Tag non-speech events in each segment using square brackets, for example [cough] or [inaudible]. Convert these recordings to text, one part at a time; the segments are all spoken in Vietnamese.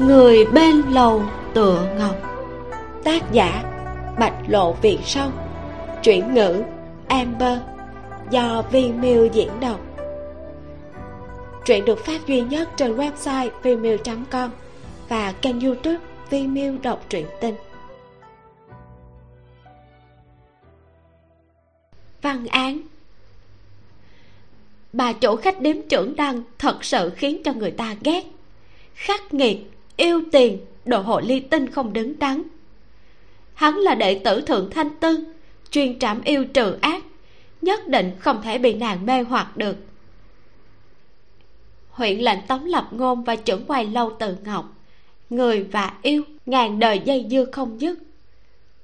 người bên lầu tựa ngọc. Tác giả, bạch lộ viện Sông. Chuyển ngữ, amber, do vi Miu diễn đọc. Truyện được phát duy nhất trên website vimeo com và kênh youtube vimeo đọc truyện tinh văn án bà chủ khách điếm trưởng đăng thật sự khiến cho người ta ghét. Khắc nghiệt, yêu tiền, đồ hộ ly tinh không đứng đắn. Hắn là đệ tử thượng thanh tư, chuyên trảm yêu trừ ác, nhất định không thể bị nàng mê hoặc được. Huyện lệnh tống lập ngôn và trưởng quầy lâu từ ngọc, người và yêu, ngàn đời dây dưa không dứt.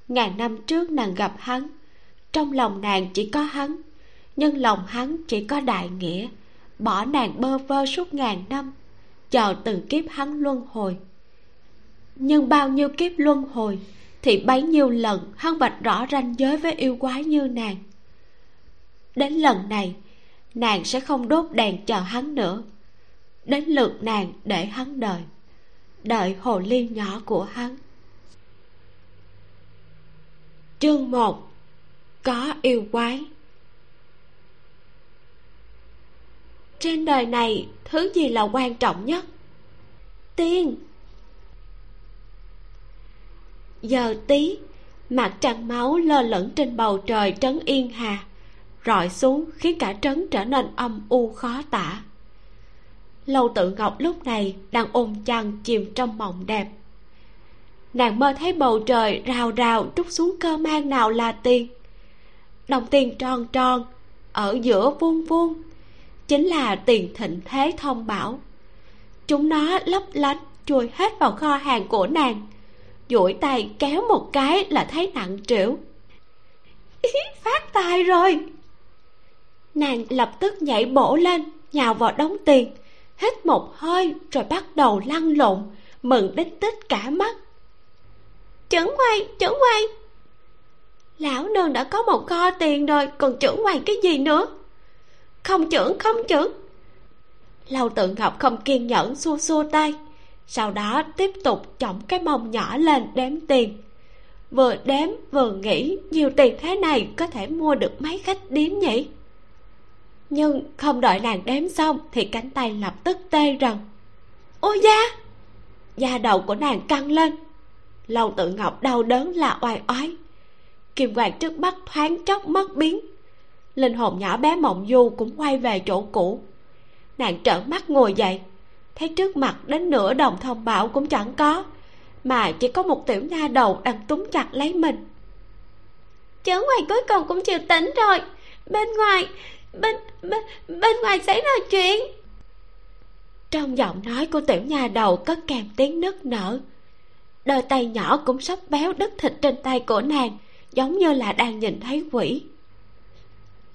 Ngàn năm trước nàng gặp hắn, trong lòng nàng chỉ có hắn nhưng lòng hắn chỉ có đại nghĩa, bỏ nàng bơ vơ suốt ngàn năm, chờ từng kiếp hắn luân hồi. Nhưng bao nhiêu kiếp luân hồi, thì bấy nhiêu lần hắn vạch rõ ranh giới với yêu quái như nàng. Đến lần này, nàng sẽ không đốt đèn chờ hắn nữa. Đến lượt nàng để hắn đợi đợi hồ ly nhỏ của hắn. Chương một, có yêu quái. Trên đời này, thứ gì là quan trọng nhất? Tiên. Giờ tí, mặt trăng máu lơ lửng trên bầu trời trấn yên hà, rọi xuống khiến cả trấn trở nên âm u khó tả. Lâu tự ngọc lúc này đang ôm chăn chìm trong mộng đẹp. Nàng mơ thấy bầu trời rào rào trút xuống cơ mang nào là tiền đồng tiền tròn tròn, ở giữa vuông vuông chính là tiền thịnh thế thông bảo. Chúng nó lấp lánh chui hết vào kho hàng của nàng, duỗi tay kéo một cái là thấy nặng trĩu. Phát tài rồi. Nàng lập tức nhảy bổ lên, nhào vào đống tiền, hít một hơi rồi bắt đầu lăn lộn, mừng đến tích cả mắt. Trưởng quay trưởng quay lão nương đã có một kho tiền rồi, còn trưởng quay cái gì nữa? Không trưởng không trưởng. Lâu tự ngọc không kiên nhẫn, xua xua tay. Sau đó tiếp tục chỏng cái mông nhỏ lên đếm tiền. Vừa đếm, vừa nghĩ, nhiều tiền thế này có thể mua được mấy khách điếm nhỉ? Nhưng không đợi nàng đếm xong thì cánh tay lập tức tê rần. Ôi da! Da đầu của nàng căng lên. Lâu tự ngọc đau đớn là oai oái. Kim hoàng trước mắt thoáng chốc mất biến linh hồn nhỏ bé mộng du cũng quay về chỗ cũ. Nàng trợn mắt ngồi dậy thấy trước mặt đến nửa đồng thông bảo cũng chẳng có mà chỉ có một tiểu nha đầu đang túm chặt lấy mình. Chớ ngoài cuối cùng cũng chịu tỉnh rồi. Bên ngoài bên bên bên ngoài xảy ra chuyện. Trong giọng nói của tiểu nha đầu có kèm tiếng nức nở. Đôi tay nhỏ cũng sắp béo đứt thịt trên tay của nàng giống như là đang nhìn thấy quỷ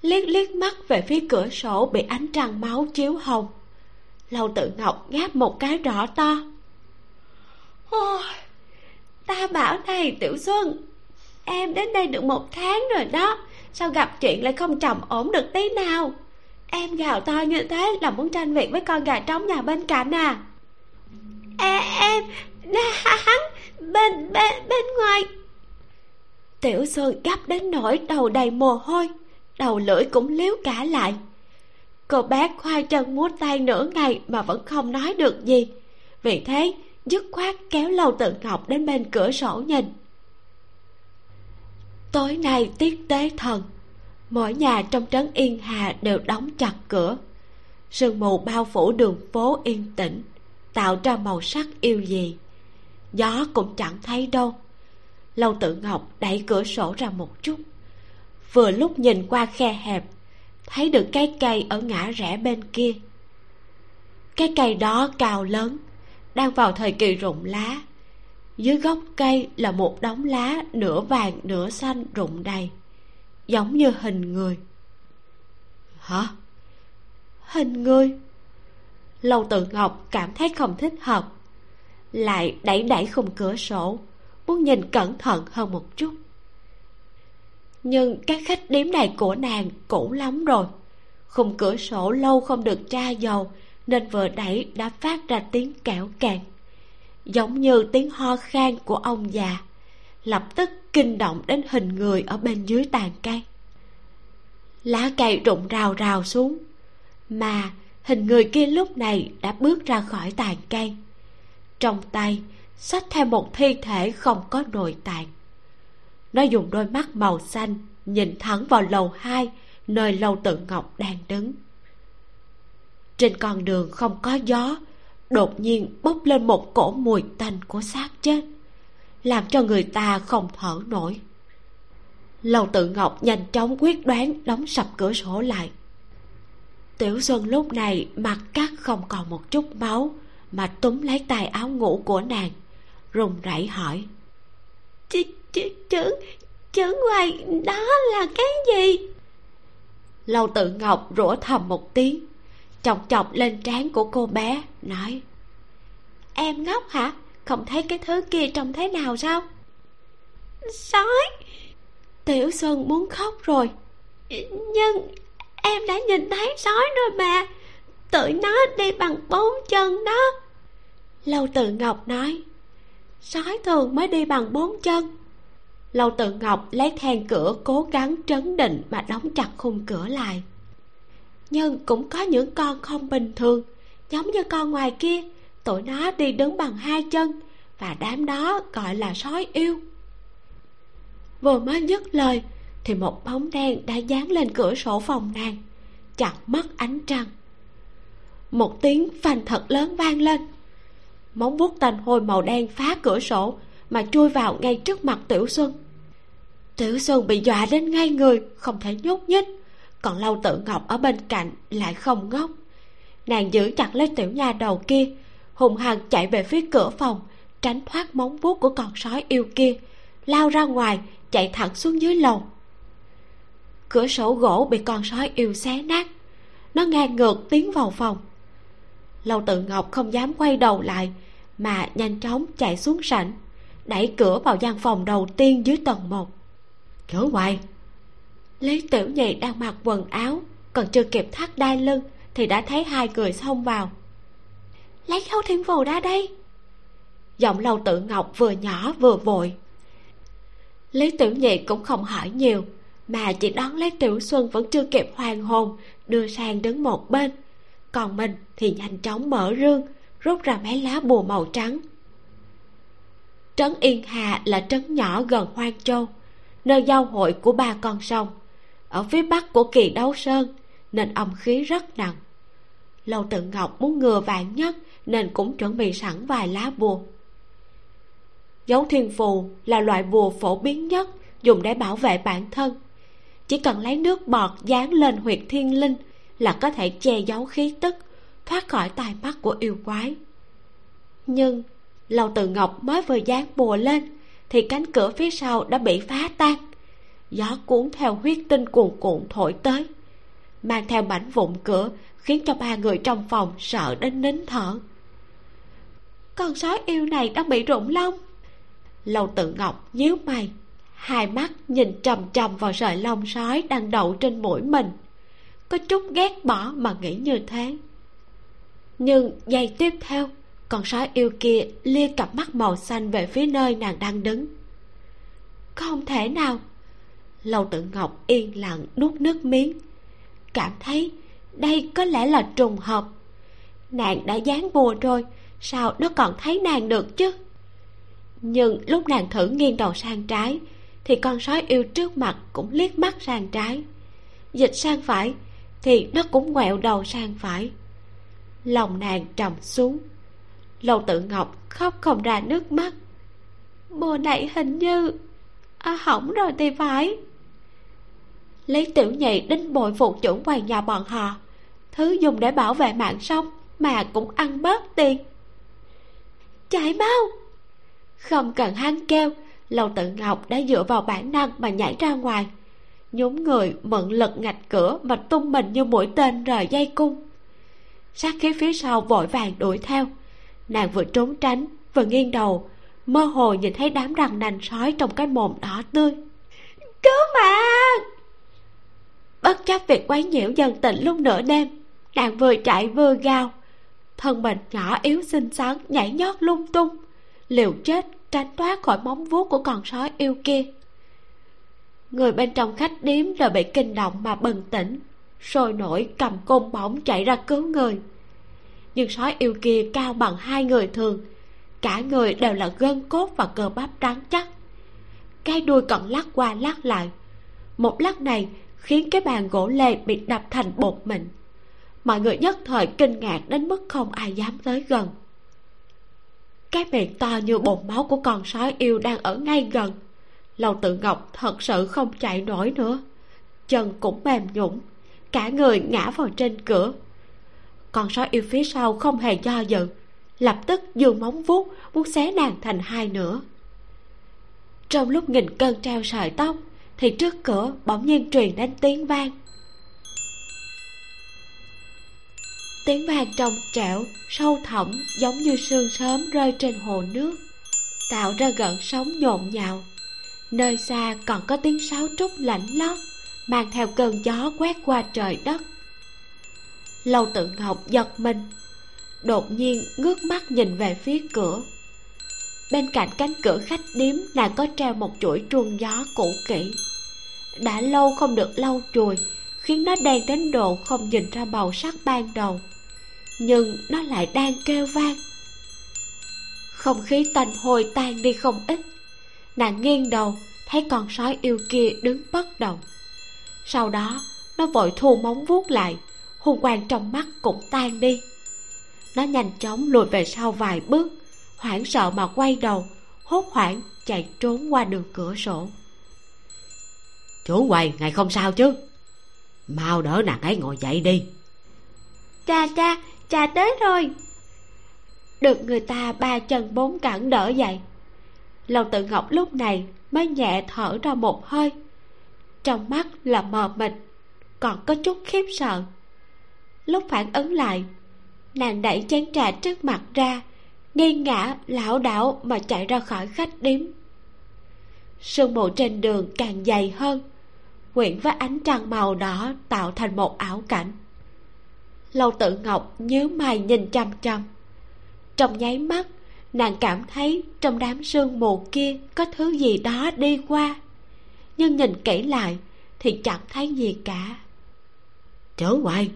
liếc liếc mắt về phía cửa sổ bị ánh trăng máu chiếu hồng. Lâu tự ngọc ngáp một cái rõ to. Ôi, ta bảo này tiểu xuân em đến đây được một tháng rồi đó sao gặp chuyện lại không trầm ổn được tí nào? Em gào to như thế là muốn tranh việc với con gà trống nhà bên cạnh à? À em hắn bên bên bên ngoài. Tiểu xuân gấp đến nỗi đầu đầy mồ hôi đầu lưỡi cũng liếu cả lại. Cô bác khoai chân múa tay nửa ngày mà vẫn không nói được gì. Vì thế, dứt khoát kéo lâu tự ngọc đến bên cửa sổ nhìn. Tối nay tiết tế thần, mỗi nhà trong trấn yên hà đều đóng chặt cửa. Sương mù bao phủ đường phố yên tĩnh, tạo ra màu sắc yêu gì gió cũng chẳng thấy đâu. Lâu tự ngọc đẩy cửa sổ ra một chút vừa lúc nhìn qua khe hẹp, thấy được cái cây ở ngã rẽ bên kia. Cái cây đó cao lớn, đang vào thời kỳ rụng lá. Dưới gốc cây là một đống lá nửa vàng nửa xanh rụng đầy, giống như hình người. Hả? Hình người? Lâu tự ngọc cảm thấy không thích hợp, lại đẩy đẩy khung cửa sổ, muốn nhìn cẩn thận hơn một chút nhưng các khách điếm này của nàng cũ lắm rồi. Khung cửa sổ lâu không được tra dầu, nên vừa đẩy đã phát ra tiếng kẽo kẹt. Giống như tiếng ho khan của ông già, lập tức kinh động đến hình người ở bên dưới tàn cây. Lá cây rụng rào rào xuống, mà hình người kia lúc này đã bước ra khỏi tàn cây. Trong tay xách theo một thi thể không có nội tạng nó dùng đôi mắt màu xanh, nhìn thẳng vào lầu hai, nơi lâu tự ngọc đang đứng. Trên con đường không có gió, đột nhiên bốc lên một cổ mùi tanh của xác chết, làm cho người ta không thở nổi. Lầu tự ngọc nhanh chóng quyết đoán đóng sập cửa sổ lại. Tiểu xuân lúc này mặt cắt không còn một chút máu, mà túm lấy tay áo ngủ của nàng, run rẩy hỏi chứ chứ chữ chứ ngoài đó là cái gì? Lâu tự ngọc rủa thầm một tiếng, chọc chọc lên trán của cô bé, nói, em ngốc hả? Không thấy cái thứ kia trông thế nào sao? Sói, tiểu xuân muốn khóc rồi, nhưng em đã nhìn thấy sói rồi mà, tụi nó đi bằng bốn chân đó. Lâu tự ngọc nói, sói thường mới đi bằng bốn chân lâu tự ngọc lấy then cửa cố gắng trấn định mà đóng chặt khung cửa lại. Nhưng cũng có những con không bình thường, giống như con ngoài kia, tụi nó đi đứng bằng hai chân và đám đó gọi là sói yêu. Vừa mới dứt lời thì một bóng đen đã dán lên cửa sổ phòng nàng, chặn mất ánh trăng. Một tiếng phanh thật lớn vang lên. Móng vuốt tành hồi màu đen phá cửa sổ mà chui vào ngay trước mặt tiểu xuân. Tiểu Sương bị dọa đến ngay người, Không thể nhúc nhích. Còn Lâu tự Ngọc ở bên cạnh lại không ngốc. Nàng giữ chặt lấy tiểu nha đầu kia, Hùng hằng chạy về phía cửa phòng, Tránh thoát móng vuốt của con sói yêu kia, Lao ra ngoài, Chạy thẳng xuống dưới lầu. Cửa sổ gỗ bị con sói yêu xé nát, Nó ngang ngược tiến vào phòng. Lâu tự ngọc không dám quay đầu lại, Mà nhanh chóng chạy xuống sảnh, Đẩy cửa vào gian phòng đầu tiên dưới tầng 1 kéo quay lý tiểu nhị đang mặc quần áo, còn chưa kịp thắt đai lưng thì đã thấy hai người xông vào. Lấy khâu thiên phù ra đây. Giọng lâu tự ngọc vừa nhỏ vừa vội. Lý tiểu nhị cũng không hỏi nhiều, mà chỉ đón lấy tiểu xuân vẫn chưa kịp hoàng hồn, đưa sang đứng một bên. Còn mình thì nhanh chóng mở rương, rút ra mấy lá bùa màu trắng. Trấn yên hà là trấn nhỏ gần hoang châu nơi giao hội của ba con sông. Ở phía bắc của kỳ đấu sơn, nên âm khí rất nặng. Lâu tự ngọc muốn ngừa vạn nhất, nên cũng chuẩn bị sẵn vài lá bùa. Dấu thiên phù là loại bùa phổ biến nhất, dùng để bảo vệ bản thân. Chỉ cần lấy nước bọt dán lên huyệt thiên linh là có thể che giấu khí tức, thoát khỏi tai mắt của yêu quái. Nhưng Lâu tự ngọc mới vừa dán bùa lên thì cánh cửa phía sau đã bị phá tan. Gió cuốn theo huyết tinh cuồn cuộn thổi tới, mang theo mảnh vụn cửa, khiến cho ba người trong phòng sợ đến nín thở. Con sói yêu này đang bị rụng lông. Lâu tự ngọc nhíu mày, hai mắt nhìn trầm trầm vào sợi lông sói đang đậu trên mũi mình. Có chút ghét bỏ mà nghĩ như thế. Nhưng giây tiếp theo con sói yêu kia lia cặp mắt màu xanh về phía nơi nàng đang đứng. Không thể nào? Lâu tự ngọc yên lặng nuốt nước miếng. Cảm thấy đây có lẽ là trùng hợp. Nàng đã dán bùa rồi, sao nó còn thấy nàng được chứ? Nhưng lúc nàng thử nghiêng đầu sang trái, thì con sói yêu trước mặt cũng liếc mắt sang trái. Dịch sang phải, thì nó cũng ngoẹo đầu sang phải. Lòng nàng trầm xuống lâu tự ngọc khóc không ra nước mắt. Bùa này hình như à, hỏng rồi thì phải. Lý tiểu nhị đinh bội phụ chủ quầy nhà bọn họ. Thứ dùng để bảo vệ mạng sống mà cũng ăn bớt tiền. Chạy mau! Không cần hắn kêu lâu tự ngọc đã dựa vào bản năng mà nhảy ra ngoài. Nhún người mượn lực ngạch cửa mà tung mình như mũi tên rời dây cung. Sát khí phía sau vội vàng đuổi theo nàng vừa trốn tránh, vừa nghiêng đầu, mơ hồ nhìn thấy đám răng nành sói trong cái mồm đỏ tươi. Cứu mạng! Bất chấp việc quấy nhiễu dân tình lúc nửa đêm, nàng vừa chạy vừa gào. Thân mình nhỏ yếu xinh xắn, nhảy nhót lung tung, liều chết tránh thoát khỏi móng vuốt của con sói yêu kia. Người bên trong khách điếm đều bị kinh động mà bừng tỉnh, sôi nổi cầm côn bổng chạy ra cứu người nhưng sói yêu kia cao bằng hai người thường. Cả người đều là gân cốt và cơ bắp trắng chắc. Cái đuôi còn lắc qua lắc lại. Một lắc này khiến cái bàn gỗ lê bị đập thành bột mịn. Mọi người nhất thời kinh ngạc đến mức không ai dám tới gần. Cái miệng to như bồn máu của con sói yêu đang ở ngay gần. Lầu tự ngọc thật sự không chạy nổi nữa. Chân cũng mềm nhũng cả người ngã vào trên cửa con sói yêu phía sau không hề do dự. Lập tức dương móng vuốt, muốn xé nàng thành hai nửa. Trong lúc nghìn cân treo sợi tóc, thì trước cửa bỗng nhiên truyền đến tiếng vang. Tiếng vang trong trẻo, sâu thẳm, giống như sương sớm rơi trên hồ nước, tạo ra gợn sóng nhộn nhạo. Nơi xa còn có tiếng sáo trúc lạnh lót, mang theo cơn gió quét qua trời đất lâu tự ngọc giật mình. Đột nhiên ngước mắt nhìn về phía cửa. Bên cạnh cánh cửa khách điếm nàng có treo một chuỗi chuông gió cũ kỹ. Đã lâu không được lau chùi, khiến nó đen đến độ không nhìn ra màu sắc ban đầu. Nhưng nó lại đang kêu vang. Không khí tanh hôi tan đi không ít. Nàng nghiêng đầu, thấy con sói yêu kia đứng bất động. Sau đó, nó vội thu móng vuốt lại hung quang trong mắt cũng tan đi. Nó nhanh chóng lùi về sau vài bước hoảng sợ mà quay đầu hốt hoảng chạy trốn qua đường cửa sổ. Chú quầy ngài không sao chứ? Mau đỡ nàng ấy ngồi dậy đi. Cha cha cha tới rồi. Được người ta ba chân bốn cẳng đỡ dậy. Lòng tự ngọc lúc này mới nhẹ thở ra một hơi. Trong mắt là mờ mịt còn có chút khiếp sợ lúc phản ứng lại. Nàng đẩy chén trà trước mặt ra nghi ngã lảo đảo mà chạy ra khỏi khách điếm. Sương mù trên đường càng dày hơn, quyện với ánh trăng màu đỏ tạo thành một ảo cảnh. Lâu tự ngọc nhớ mày nhìn chăm chăm trong nháy mắt, nàng cảm thấy trong đám sương mù kia có thứ gì đó đi qua. Nhưng nhìn kỹ lại thì chẳng thấy gì cả. Trở quay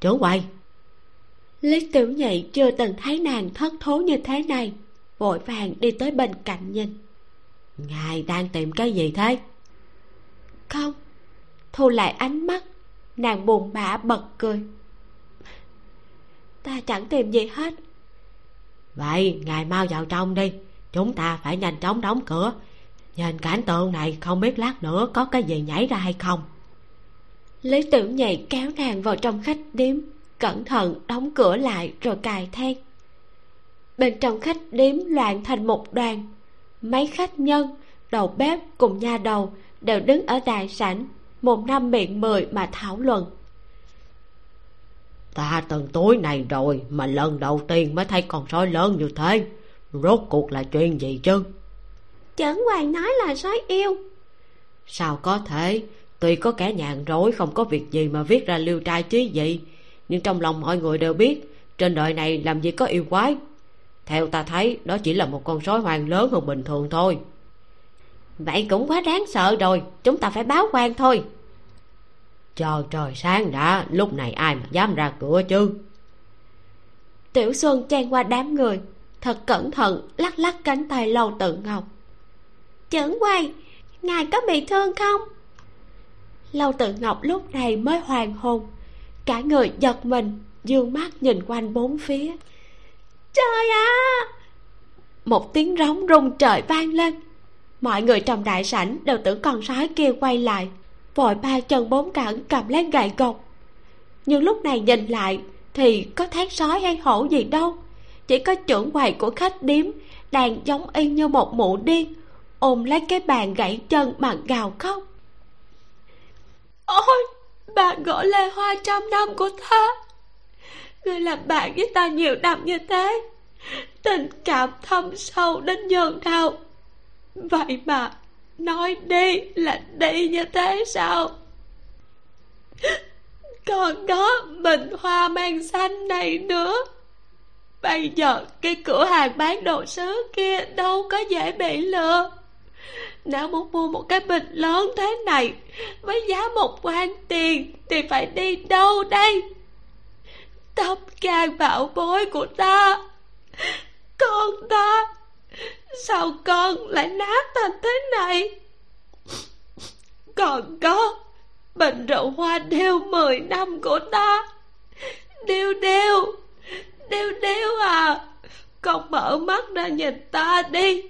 trở quay. Lý tiểu nhị chưa từng thấy nàng thất thố như thế này vội vàng đi tới bên cạnh nhìn. Ngài đang tìm cái gì thế? Không thu lại ánh mắt nàng buồn bã bật cười. Ta chẳng tìm gì hết. Vậy ngài mau vào trong đi chúng ta phải nhanh chóng đóng cửa. Nhìn cảnh tượng này không biết lát nữa có cái gì nhảy ra hay không lý tử nhị kéo nàng vào trong khách điếm cẩn thận đóng cửa lại rồi cài then. Bên trong khách điếm loạn thành một đoàn. Mấy khách nhân đầu bếp cùng nha đầu đều đứng ở đại sảnh một năm miệng mười mà thảo luận. Ta từng tối này rồi mà lần đầu tiên mới thấy con sói lớn như thế. Rốt cuộc là chuyện gì chứ? Chẩn hoàng nói là sói yêu. Sao có thể tuy có kẻ nhàn rỗi không có việc gì mà viết ra liêu trai chí gì nhưng trong lòng mọi người đều biết trên đời này làm gì có yêu quái. Theo ta thấy đó chỉ là một con sói hoàng lớn hơn bình thường thôi. Vậy cũng quá đáng sợ rồi chúng ta phải báo quan thôi. Chờ trời sáng đã lúc này ai mà dám ra cửa chứ? Tiểu xuân chen qua đám người thật cẩn thận lắc lắc cánh tay lâu tự ngọc. Chẩn quay ngài có bị thương không lâu tự ngọc lúc này mới hoàn hồn. Cả người giật mình, dương mắt nhìn quanh bốn phía. Trời ạ! Một tiếng rống rung trời vang lên. Mọi người trong đại sảnh đều tưởng con sói kia quay lại, vội ba chân bốn cẳng cầm lấy gậy gộc. Nhưng lúc này nhìn lại thì có thấy sói hay hổ gì đâu. Chỉ có trưởng quầy của khách điếm đang giống y như một mụ điên, ôm lấy cái bàn gãy chân mà gào khóc ôi, bà gỗ lê hoa trăm năm của ta người làm bạn với ta nhiều năm như thế, tình cảm thâm sâu đến nhường nào. Vậy mà nói đi là đi như thế sao? Còn có bình hoa mang xanh này nữa. Bây giờ cái cửa hàng bán đồ sứ kia đâu có dễ bị lừa nếu muốn mua một cái bình lớn thế này, với giá một quan tiền, thì phải đi đâu đây? Tâm can bảo bối của ta. Con ta, sao con lại nát thành thế này? Còn có, bình rượu hoa đeo mười năm của ta. Đeo đeo đeo đeo à. Con mở mắt ra nhìn ta đi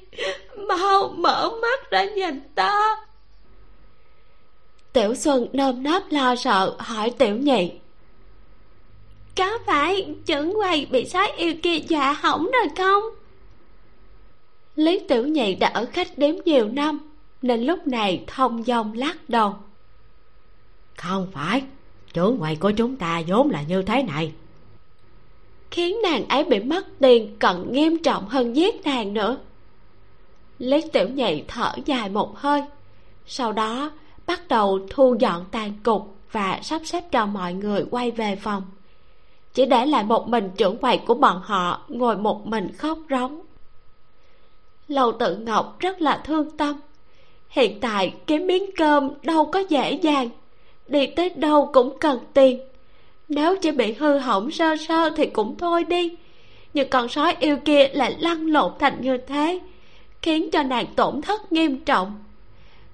mau mở mắt ra nhìn ta. Tiểu xuân nơm nớp lo sợ hỏi tiểu nhị. Có phải trưởng quầy bị sói yêu kia dọa hỏng rồi không? Lý tiểu nhị đã ở khách đếm nhiều năm nên lúc này thông dong lắc đầu. Không phải trưởng quầy của chúng ta vốn là như thế này. Khiến nàng ấy bị mất tiền còn nghiêm trọng hơn giết nàng nữa lý tiểu nhị thở dài một hơi. Sau đó, bắt đầu thu dọn tàn cục và sắp xếp cho mọi người quay về phòng. Chỉ để lại một mình trưởng quầy của bọn họ ngồi một mình khóc rống. Lầu tự ngọc rất là thương tâm. Hiện tại kiếm miếng cơm đâu có dễ dàng, đi tới đâu cũng cần tiền. Nếu chỉ bị hư hỏng sơ sơ thì cũng thôi đi, nhưng con sói yêu kia lại lăn lộn thành như thế khiến cho nàng tổn thất nghiêm trọng.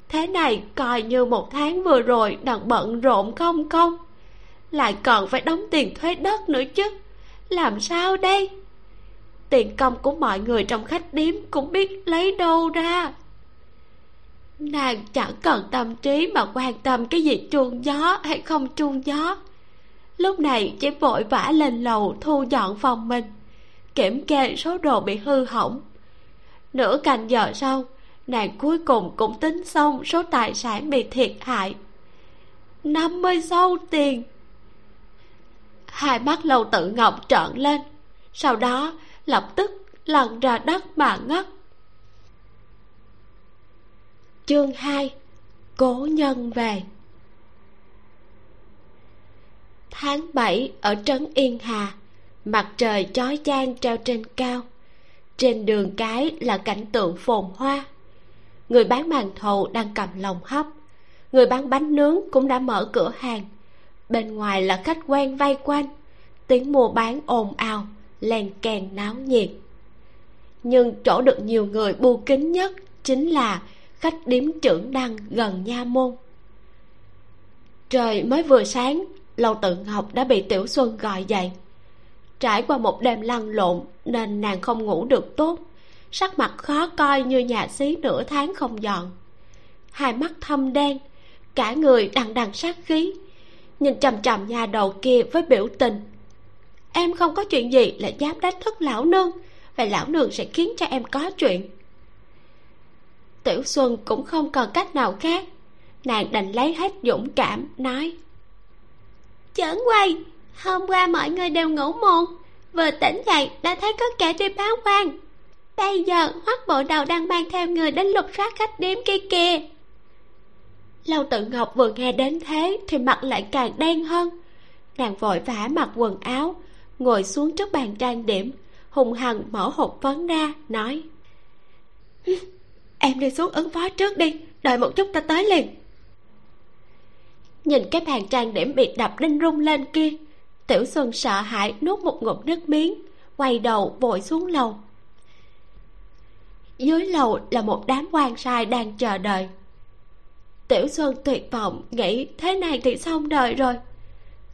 Thế này coi như một tháng vừa rồi nàng bận rộn không không lại còn phải đóng tiền thuế đất nữa chứ. Làm sao đây? Tiền công của mọi người trong khách điếm cũng biết lấy đâu ra. Nàng chẳng cần tâm trí mà quan tâm cái gì chuông gió hay không chuông gió. Lúc này chỉ vội vã lên lầu thu dọn phòng mình. Kiểm kê số đồ bị hư hỏng nửa canh giờ sau, nàng cuối cùng cũng tính xong số tài sản bị thiệt hại. Năm mươi sâu tiền. Hai mắt lâu tự ngọc trợn lên, sau đó lập tức lăn ra đất mà ngất. Chương hai, cố nhân về. Tháng bảy ở trấn yên hà, mặt trời chói chang treo trên cao trên đường cái là cảnh tượng phồn hoa. Người bán màn thầu đang cầm lồng hấp. Người bán bánh nướng cũng đã mở cửa hàng. Bên ngoài là khách quen vây quanh. Tiếng mua bán ồn ào len kèn náo nhiệt. Nhưng chỗ được nhiều người bu kín nhất chính là khách điếm trưởng đăng gần nha môn. Trời mới vừa sáng, lâu tự ngọc đã bị tiểu xuân gọi dậy trải qua một đêm lăn lộn nên nàng không ngủ được tốt. Sắc mặt khó coi như nhà xí nửa tháng không dọn. Hai mắt thâm đen, cả người đằng đằng sát khí. Nhìn chằm chằm nhà đầu kia với biểu tình. Em không có chuyện gì là dám đánh thức lão nương vậy lão nương sẽ khiến cho em có chuyện. Tiểu xuân cũng không còn cách nào khác. Nàng đành lấy hết dũng cảm, nói chởn quay hôm qua mọi người đều ngủ muộn. Vừa tỉnh dậy, đã thấy có kẻ đi báo quan. Bây giờ, hoắc bộ đầu đang mang theo người đến lục soát khách điếm kia kìa. Lâu tự ngọc vừa nghe đến thế, thì mặt lại càng đen hơn. Nàng vội vã mặc quần áo, ngồi xuống trước bàn trang điểm, hùng hằng mở hộp phấn ra, nói em đi xuống ứng phó trước đi, đợi một chút ta tới liền. Nhìn cái bàn trang điểm bị đập đinh rung lên kia tiểu xuân sợ hãi nuốt một ngụm nước miếng, quay đầu vội xuống lầu. Dưới lầu là một đám quan sai đang chờ đợi. Tiểu xuân tuyệt vọng, nghĩ thế này thì xong đời rồi.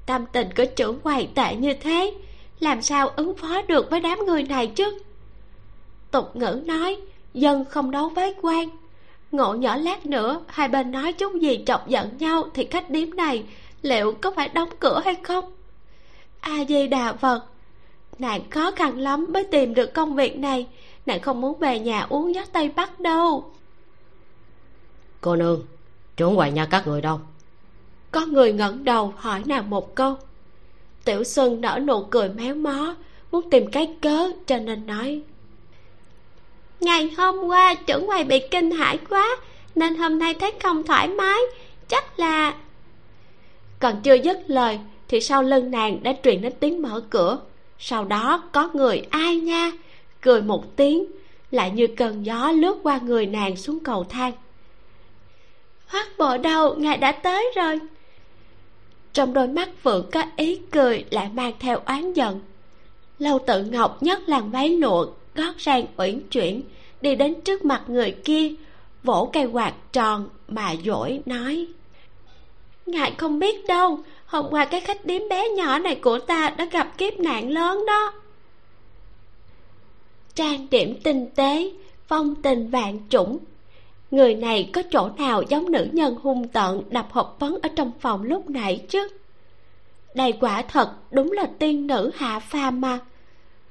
Tâm tình của trưởng quầy tệ như thế, làm sao ứng phó được với đám người này chứ? Tục ngữ nói, dân không đấu với quan. Ngộ nhỏ lát nữa, hai bên nói chút gì chọc giận nhau thì khách điếm này liệu có phải đóng cửa hay không? A di đà phật. Nàng khó khăn lắm mới tìm được công việc này. Nàng không muốn về nhà uống gió tây bắc đâu. Cô nương trưởng quầy nhà các người đâu? Có người ngẩng đầu hỏi nàng một câu. Tiểu xuân nở nụ cười méo mó muốn tìm cái cớ cho nên nói. Ngày hôm qua trưởng quầy bị kinh hãi quá nên hôm nay thấy không thoải mái chắc là còn chưa dứt lời thì sau lưng nàng đã truyền đến tiếng mở cửa. Sau đó có người, ai nha? Cười một tiếng, lại như cơn gió lướt qua người nàng xuống cầu thang. Hoắc bộ đầu, ngài đã tới rồi. Trong đôi mắt phượng có ý cười lại mang theo oán giận. Lâu tự ngọc nhấc làn váy lụa gót sang uyển chuyển, đi đến trước mặt người kia, vỗ cây quạt tròn mà dỗi nói, ngài không biết đâu hôm qua cái khách điếm bé nhỏ này của ta đã gặp kiếp nạn lớn đó. Trang điểm tinh tế, phong tình vạn chủng. Người này có chỗ nào giống nữ nhân hung tợn đập hộp phấn ở trong phòng lúc nãy chứ? Đây quả thật đúng là tiên nữ hạ phàm mà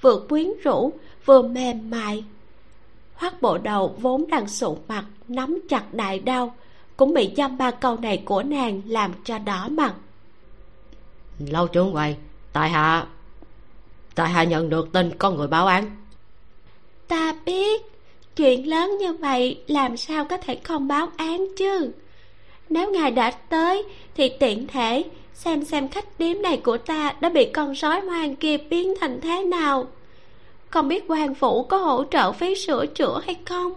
vừa quyến rũ, vừa mềm mại. Hoắc bộ đầu vốn đang sụ mặt, nắm chặt đại đau cũng bị dăm ba câu này của nàng làm cho đỏ mặt lâu trưởng quầy, tại hạ tại hạ nhận được tin có người báo án. Ta biết, chuyện lớn như vậy làm sao có thể không báo án chứ? Nếu ngài đã tới, thì tiện thể xem xem khách điếm này của ta đã bị con sói hoang kia biến thành thế nào. Không biết quan phủ có hỗ trợ phí sửa chữa hay không?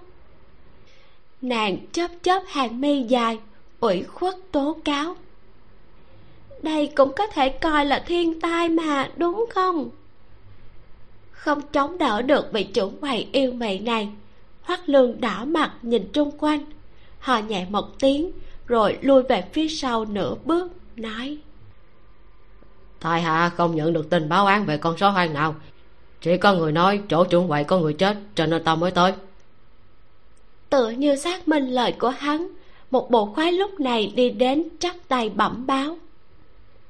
Nàng chớp chớp hàng mi dài, ủy khuất tố cáo đây cũng có thể coi là thiên tai mà đúng không? Không chống đỡ được vị trưởng quầy yêu mị này. Hoắc lương đỏ mặt nhìn chung quanh. Hò nhẹ một tiếng rồi lui về phía sau nửa bước nói. Tại hạ không nhận được tin báo án về con số hoang nào. Chỉ có người nói chỗ trưởng quầy có người chết cho nên tao mới tới. Tựa như xác minh lời của hắn một bộ khoái lúc này đi đến chắp tay bẩm báo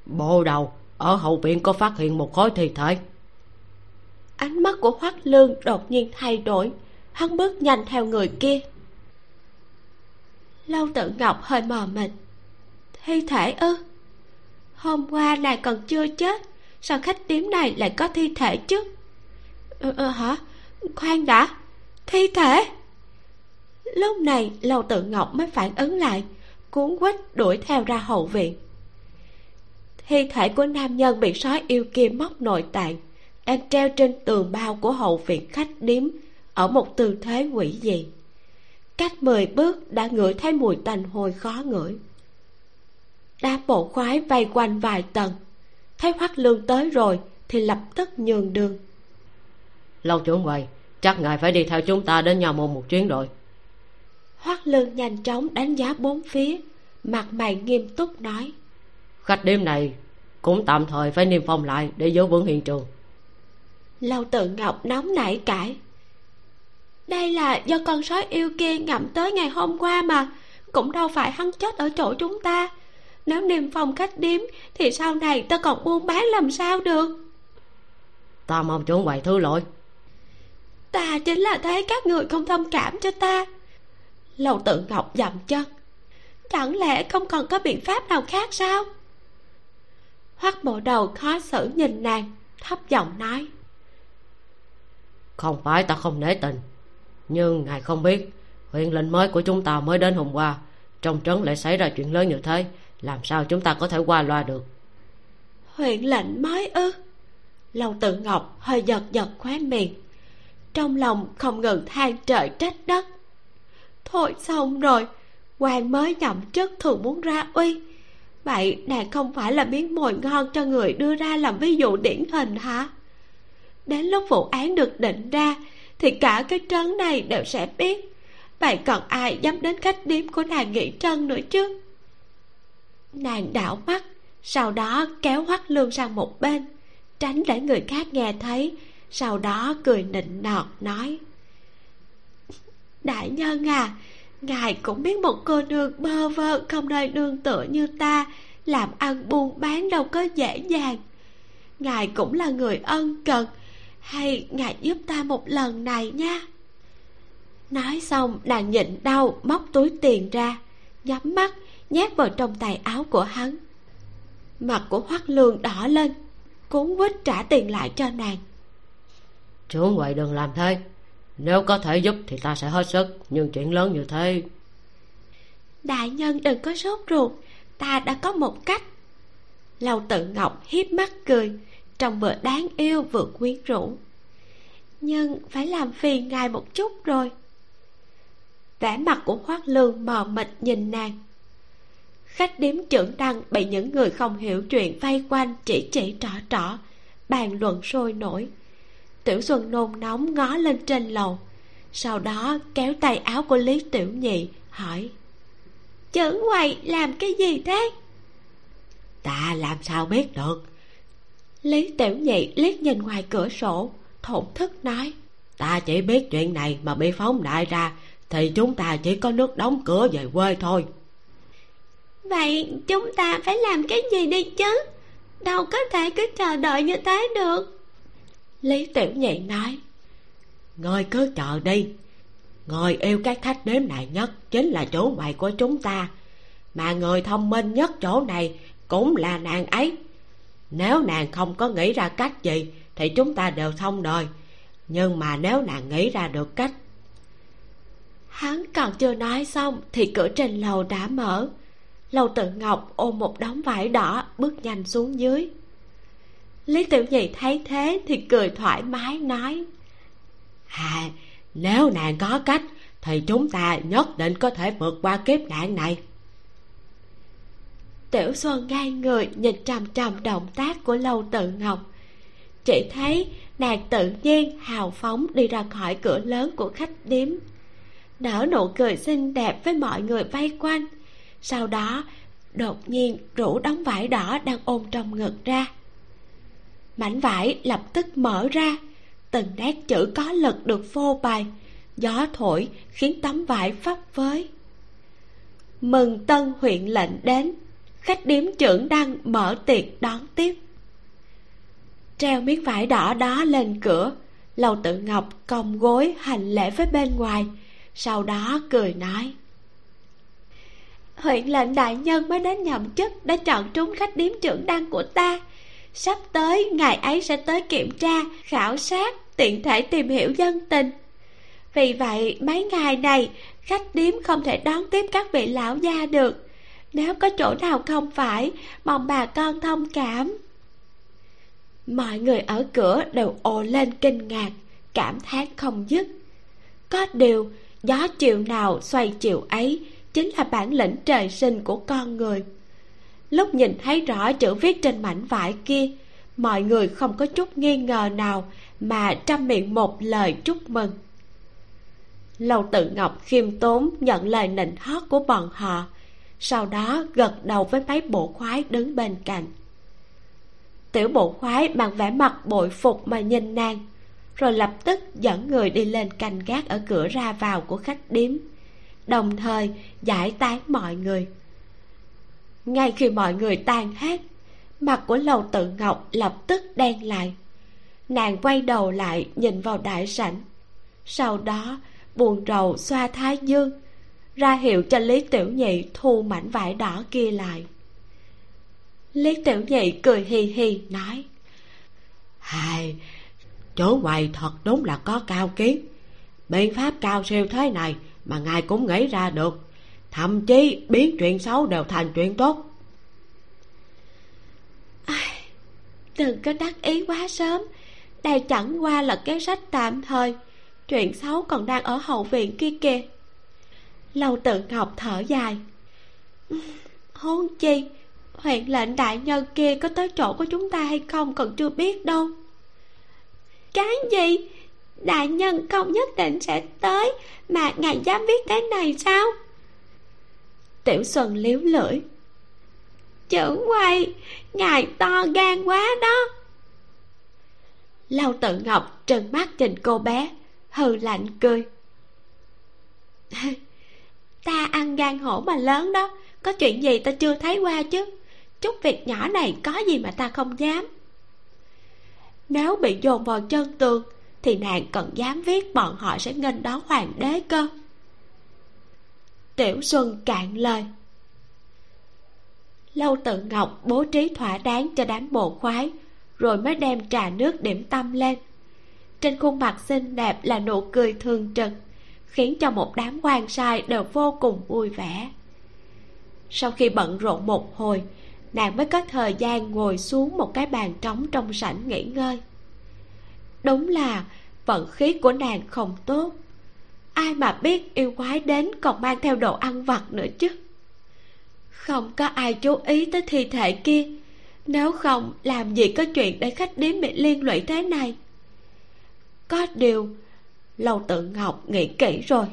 bộ đầu ở hậu viện có phát hiện một khối thi thể. Ánh mắt của hoắc lương đột nhiên thay đổi hắn bước nhanh theo người kia. Lâu tự ngọc hơi mờ mịt. Thi thể ư? Hôm qua nàng còn chưa chết sao khách điếm này lại có thi thể chứ? Ờ, ừ, hả? Khoan đã thi thể? Lúc này lâu tự ngọc mới phản ứng lại cuốn quýt đuổi theo ra hậu viện thi thể của nam nhân bị sói yêu kia móc nội tạng đang treo trên tường bao của hậu viện khách điếm ở một tư thế quỷ dị. Cách mười bước đã ngửi thấy mùi tanh hôi khó ngửi. Đám bộ khoái vây quanh vài tầng. Thấy hoắc lương tới rồi thì lập tức nhường đường. Lâu trưởng quầy chắc ngài phải đi theo chúng ta đến nhà môn một chuyến rồi. Hoắc lương nhanh chóng đánh giá bốn phía mặt mày nghiêm túc nói khách đêm này cũng tạm thời phải niêm phong lại để giữ vững hiện trường. Lâu tự ngọc nóng nảy cãi. Đây là do con sói yêu kia ngậm tới ngày hôm qua mà cũng đâu phải hắn chết ở chỗ chúng ta. Nếu niêm phong khách điếm thì sau này ta còn buôn bán làm sao được? Ta mong trưởng quầy thứ lỗi. Ta chính là thấy các người không thông cảm cho ta. Lầu tự ngọc dậm chân. Chẳng lẽ không còn có biện pháp nào khác sao hoắc bộ đầu khó xử nhìn nàng thấp giọng nói. Không phải ta không nể tình nhưng ngài không biết huyện lệnh mới của chúng ta mới đến hôm qua. Trong trấn lại xảy ra chuyện lớn như thế làm sao chúng ta có thể qua loa được? Huyện lệnh mới ư? Lâu tự ngọc hơi giật giật khóe miệng. Trong lòng không ngừng than trời trách đất. Thôi xong rồi quan mới nhậm chức thường muốn ra uy vậy nàng không phải là miếng mồi ngon cho người đưa ra làm ví dụ điển hình hả? Đến lúc vụ án được định ra, thì cả cái trấn này đều sẽ biết. Vậy còn ai dám đến khách điếm của nàng nghị trân nữa chứ? Nàng đảo mắt, sau đó kéo hoắc lương sang một bên, tránh để người khác nghe thấy, sau đó cười nịnh nọt nói, đại nhân à ngài cũng biết một cô nương bơ vơ không nơi nương tựa như ta, làm ăn buôn bán đâu có dễ dàng. Ngài cũng là người ân cần, hay ngài giúp ta một lần này nha. Nói xong, nàng nhịn đau, móc túi tiền ra, nhắm mắt, nhét vào trong tay áo của hắn. Mặt của hoắc lương đỏ lên, cuốn quýt trả tiền lại cho nàng. Trưởng quầy đừng làm thế nếu có thể giúp thì ta sẽ hết sức, nhưng chuyện lớn như thế. Đại nhân đừng có sốt ruột, ta đã có một cách. Lâu tự ngọc hiếp mắt cười, trong bữa đáng yêu vừa quyến rũ. Nhưng phải làm phiền ngài một chút rồi. Vẻ mặt của hoác lương mờ mịt nhìn nàng. Khách điếm trưởng đăng bị những người không hiểu chuyện vây quanh chỉ chỉ trỏ trỏ, bàn luận sôi nổi tiểu xuân nôn nóng ngó lên trên lầu. Sau đó kéo tay áo của lý tiểu nhị, hỏi, trưởng quầy làm cái gì thế? Ta làm sao biết được? Lý tiểu nhị liếc nhìn ngoài cửa sổ, thổn thức nói, ta chỉ biết chuyện này mà bị phóng đại ra, thì chúng ta chỉ có nước đóng cửa về quê thôi. Vậy chúng ta phải làm cái gì đi chứ? Đâu có thể cứ chờ đợi như thế được lý tiểu nhị nói. Ngươi cứ chờ đi. Người yêu cái khách đếm này nhất chính là chủ quầy của chúng ta. Mà người thông minh nhất chỗ này cũng là nàng ấy. Nếu nàng không có nghĩ ra cách gì thì chúng ta đều xong đời. Nhưng mà nếu nàng nghĩ ra được cách. Hắn còn chưa nói xong thì cửa trên lầu đã mở. Lầu tự ngọc ôm một đống vải đỏ bước nhanh xuống dưới lý tiểu nhị thấy thế thì cười thoải mái nói. À nếu nàng có cách thì chúng ta nhất định có thể vượt qua kiếp nạn này. Tiểu xuân ngay người nhìn trầm trầm động tác của lâu tự ngọc. Chỉ thấy nàng tự nhiên hào phóng đi ra khỏi cửa lớn của khách điếm. Nở nụ cười xinh đẹp với mọi người vây quanh. Sau đó đột nhiên rủ đóng vải đỏ đang ôm trong ngực ra mảnh vải lập tức mở ra. Từng nét chữ có lực được phô bày. Gió thổi khiến tấm vải phấp phới. Mừng tân huyện lệnh đến. Khách điếm trưởng đang mở tiệc đón tiếp. Treo miếng vải đỏ đó lên cửa. Lầu tự ngọc còng gối hành lễ với bên ngoài. Sau đó cười nói. Huyện lệnh đại nhân mới đến nhậm chức đã chọn trúng khách điếm trưởng đăng của ta sắp tới, ngài ấy sẽ tới kiểm tra, khảo sát, tiện thể tìm hiểu dân tình. Vì vậy, mấy ngày này, khách điếm không thể đón tiếp các vị lão gia được. Nếu có chỗ nào không phải, mong bà con thông cảm. Mọi người ở cửa đều ồ lên kinh ngạc, cảm thán không dứt. Có điều, gió chiều nào xoay chiều ấy chính là bản lĩnh trời sinh của con người lúc nhìn thấy rõ chữ viết trên mảnh vải kia, mọi người không có chút nghi ngờ nào mà trăm miệng một lời chúc mừng. Lâu tự ngọc khiêm tốn nhận lời nịnh hót của bọn họ, sau đó gật đầu với mấy bộ khoái đứng bên cạnh. Tiểu bộ khoái bằng vẻ mặt bội phục mà nhìn nàng, rồi lập tức dẫn người đi lên canh gác ở cửa ra vào của khách điếm, đồng thời giải tán mọi người ngay khi mọi người tan hết, mặt của lầu tự ngọc lập tức đen lại. Nàng quay đầu lại nhìn vào đại sảnh. Sau đó, buồn rầu xoa thái dương, ra hiệu cho lý tiểu nhị thu mảnh vải đỏ kia lại. Lý tiểu nhị cười hi hi nói hai chỗ ngoài thật đúng là có cao kiến. Biện pháp cao siêu thế này mà ngài cũng nghĩ ra được thậm chí biến chuyện xấu đều thành chuyện tốt. Đừng có đắc ý quá sớm. Đây chẳng qua là kế sách tạm thời. Chuyện xấu còn đang ở hậu viện kia kìa. Lâu tự ngọc thở dài. Hôn chi, huyện lệnh đại nhân kia có tới chỗ của chúng ta hay không còn chưa biết đâu. Cái gì? Đại nhân không nhất định sẽ tới mà ngài dám viết thế này sao? Tiểu xuân liếu lưỡi. Chữ quay, ngài to gan quá đó. Lâu tự ngọc trừng mắt nhìn cô bé, hừ lạnh cười. [laughs] ta ăn gan hổ mà lớn đó, có chuyện gì ta chưa thấy qua chứ? Chút việc nhỏ này có gì mà ta không dám? Nếu bị dồn vào chân tường, thì nàng còn dám viết bọn họ sẽ nghênh đón hoàng đế cơ? Tiểu xuân cạn lời. Lâu tự ngọc bố trí thỏa đáng cho đám bộ khoái, rồi mới đem trà nước điểm tâm lên. Trên khuôn mặt xinh đẹp là nụ cười thường trực, khiến cho một đám quan sai đều vô cùng vui vẻ. Sau khi bận rộn một hồi, nàng mới có thời gian ngồi xuống một cái bàn trống trong sảnh nghỉ ngơi. Đúng là vận khí của nàng không tốt ai mà biết yêu quái đến còn mang theo đồ ăn vặt nữa chứ? Không có ai chú ý tới thi thể kia. Nếu không, làm gì có chuyện để khách điếm bị liên lụy thế này? Có điều lâu tự ngọc nghĩ kỹ rồi.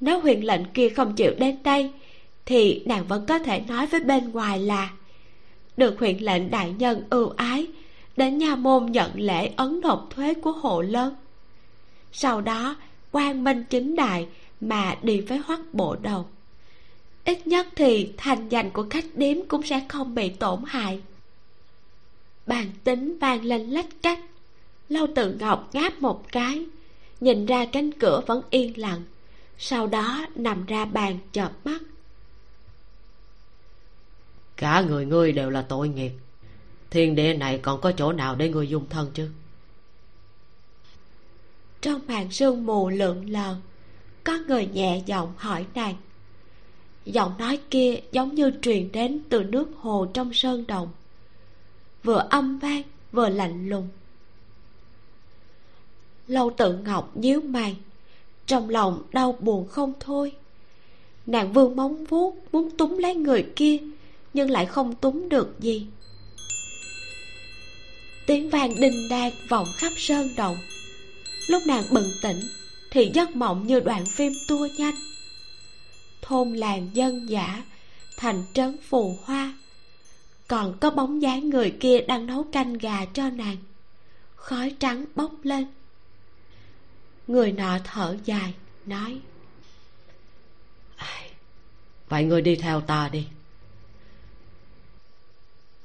Nếu huyền lệnh kia không chịu đến đây, thì nàng vẫn có thể nói với bên ngoài là, được huyện lệnh đại nhân ưu ái, đến nhà môn nhận lễ ấn nộp thuế của hộ lớn. Sau đó quang minh chính đại mà đi với hoắc bộ đầu. Ít nhất thì thành danh của khách điếm cũng sẽ không bị tổn hại. Bàn tính vang lên lách cách. Lâu tự ngọc ngáp một cái, nhìn ra cánh cửa vẫn yên lặng, sau đó nằm ra bàn chợp mắt. Cả người ngươi đều là tội nghiệp. Thiên địa này còn có chỗ nào để ngươi dung thân chứ? Trong màn sương mù lượn lờ. Có người nhẹ giọng hỏi nàng. Giọng nói kia giống như truyền đến từ nước hồ trong sơn đồng vừa âm vang, vừa lạnh lùng. Lâu tự ngọc nhíu mày, trong lòng đau buồn không thôi. Nàng vương móng vuốt muốn túm lấy người kia, nhưng lại không túm được gì. Tiếng vang đinh đan vọng khắp sơn động lúc nàng bừng tỉnh thì giấc mộng như đoạn phim tua nhanh. Thôn làng dân dã thành trấn phù hoa. Còn có bóng dáng người kia đang nấu canh gà cho nàng. Khói trắng bốc lên. Người nọ thở dài nói vậy người đi theo ta đi.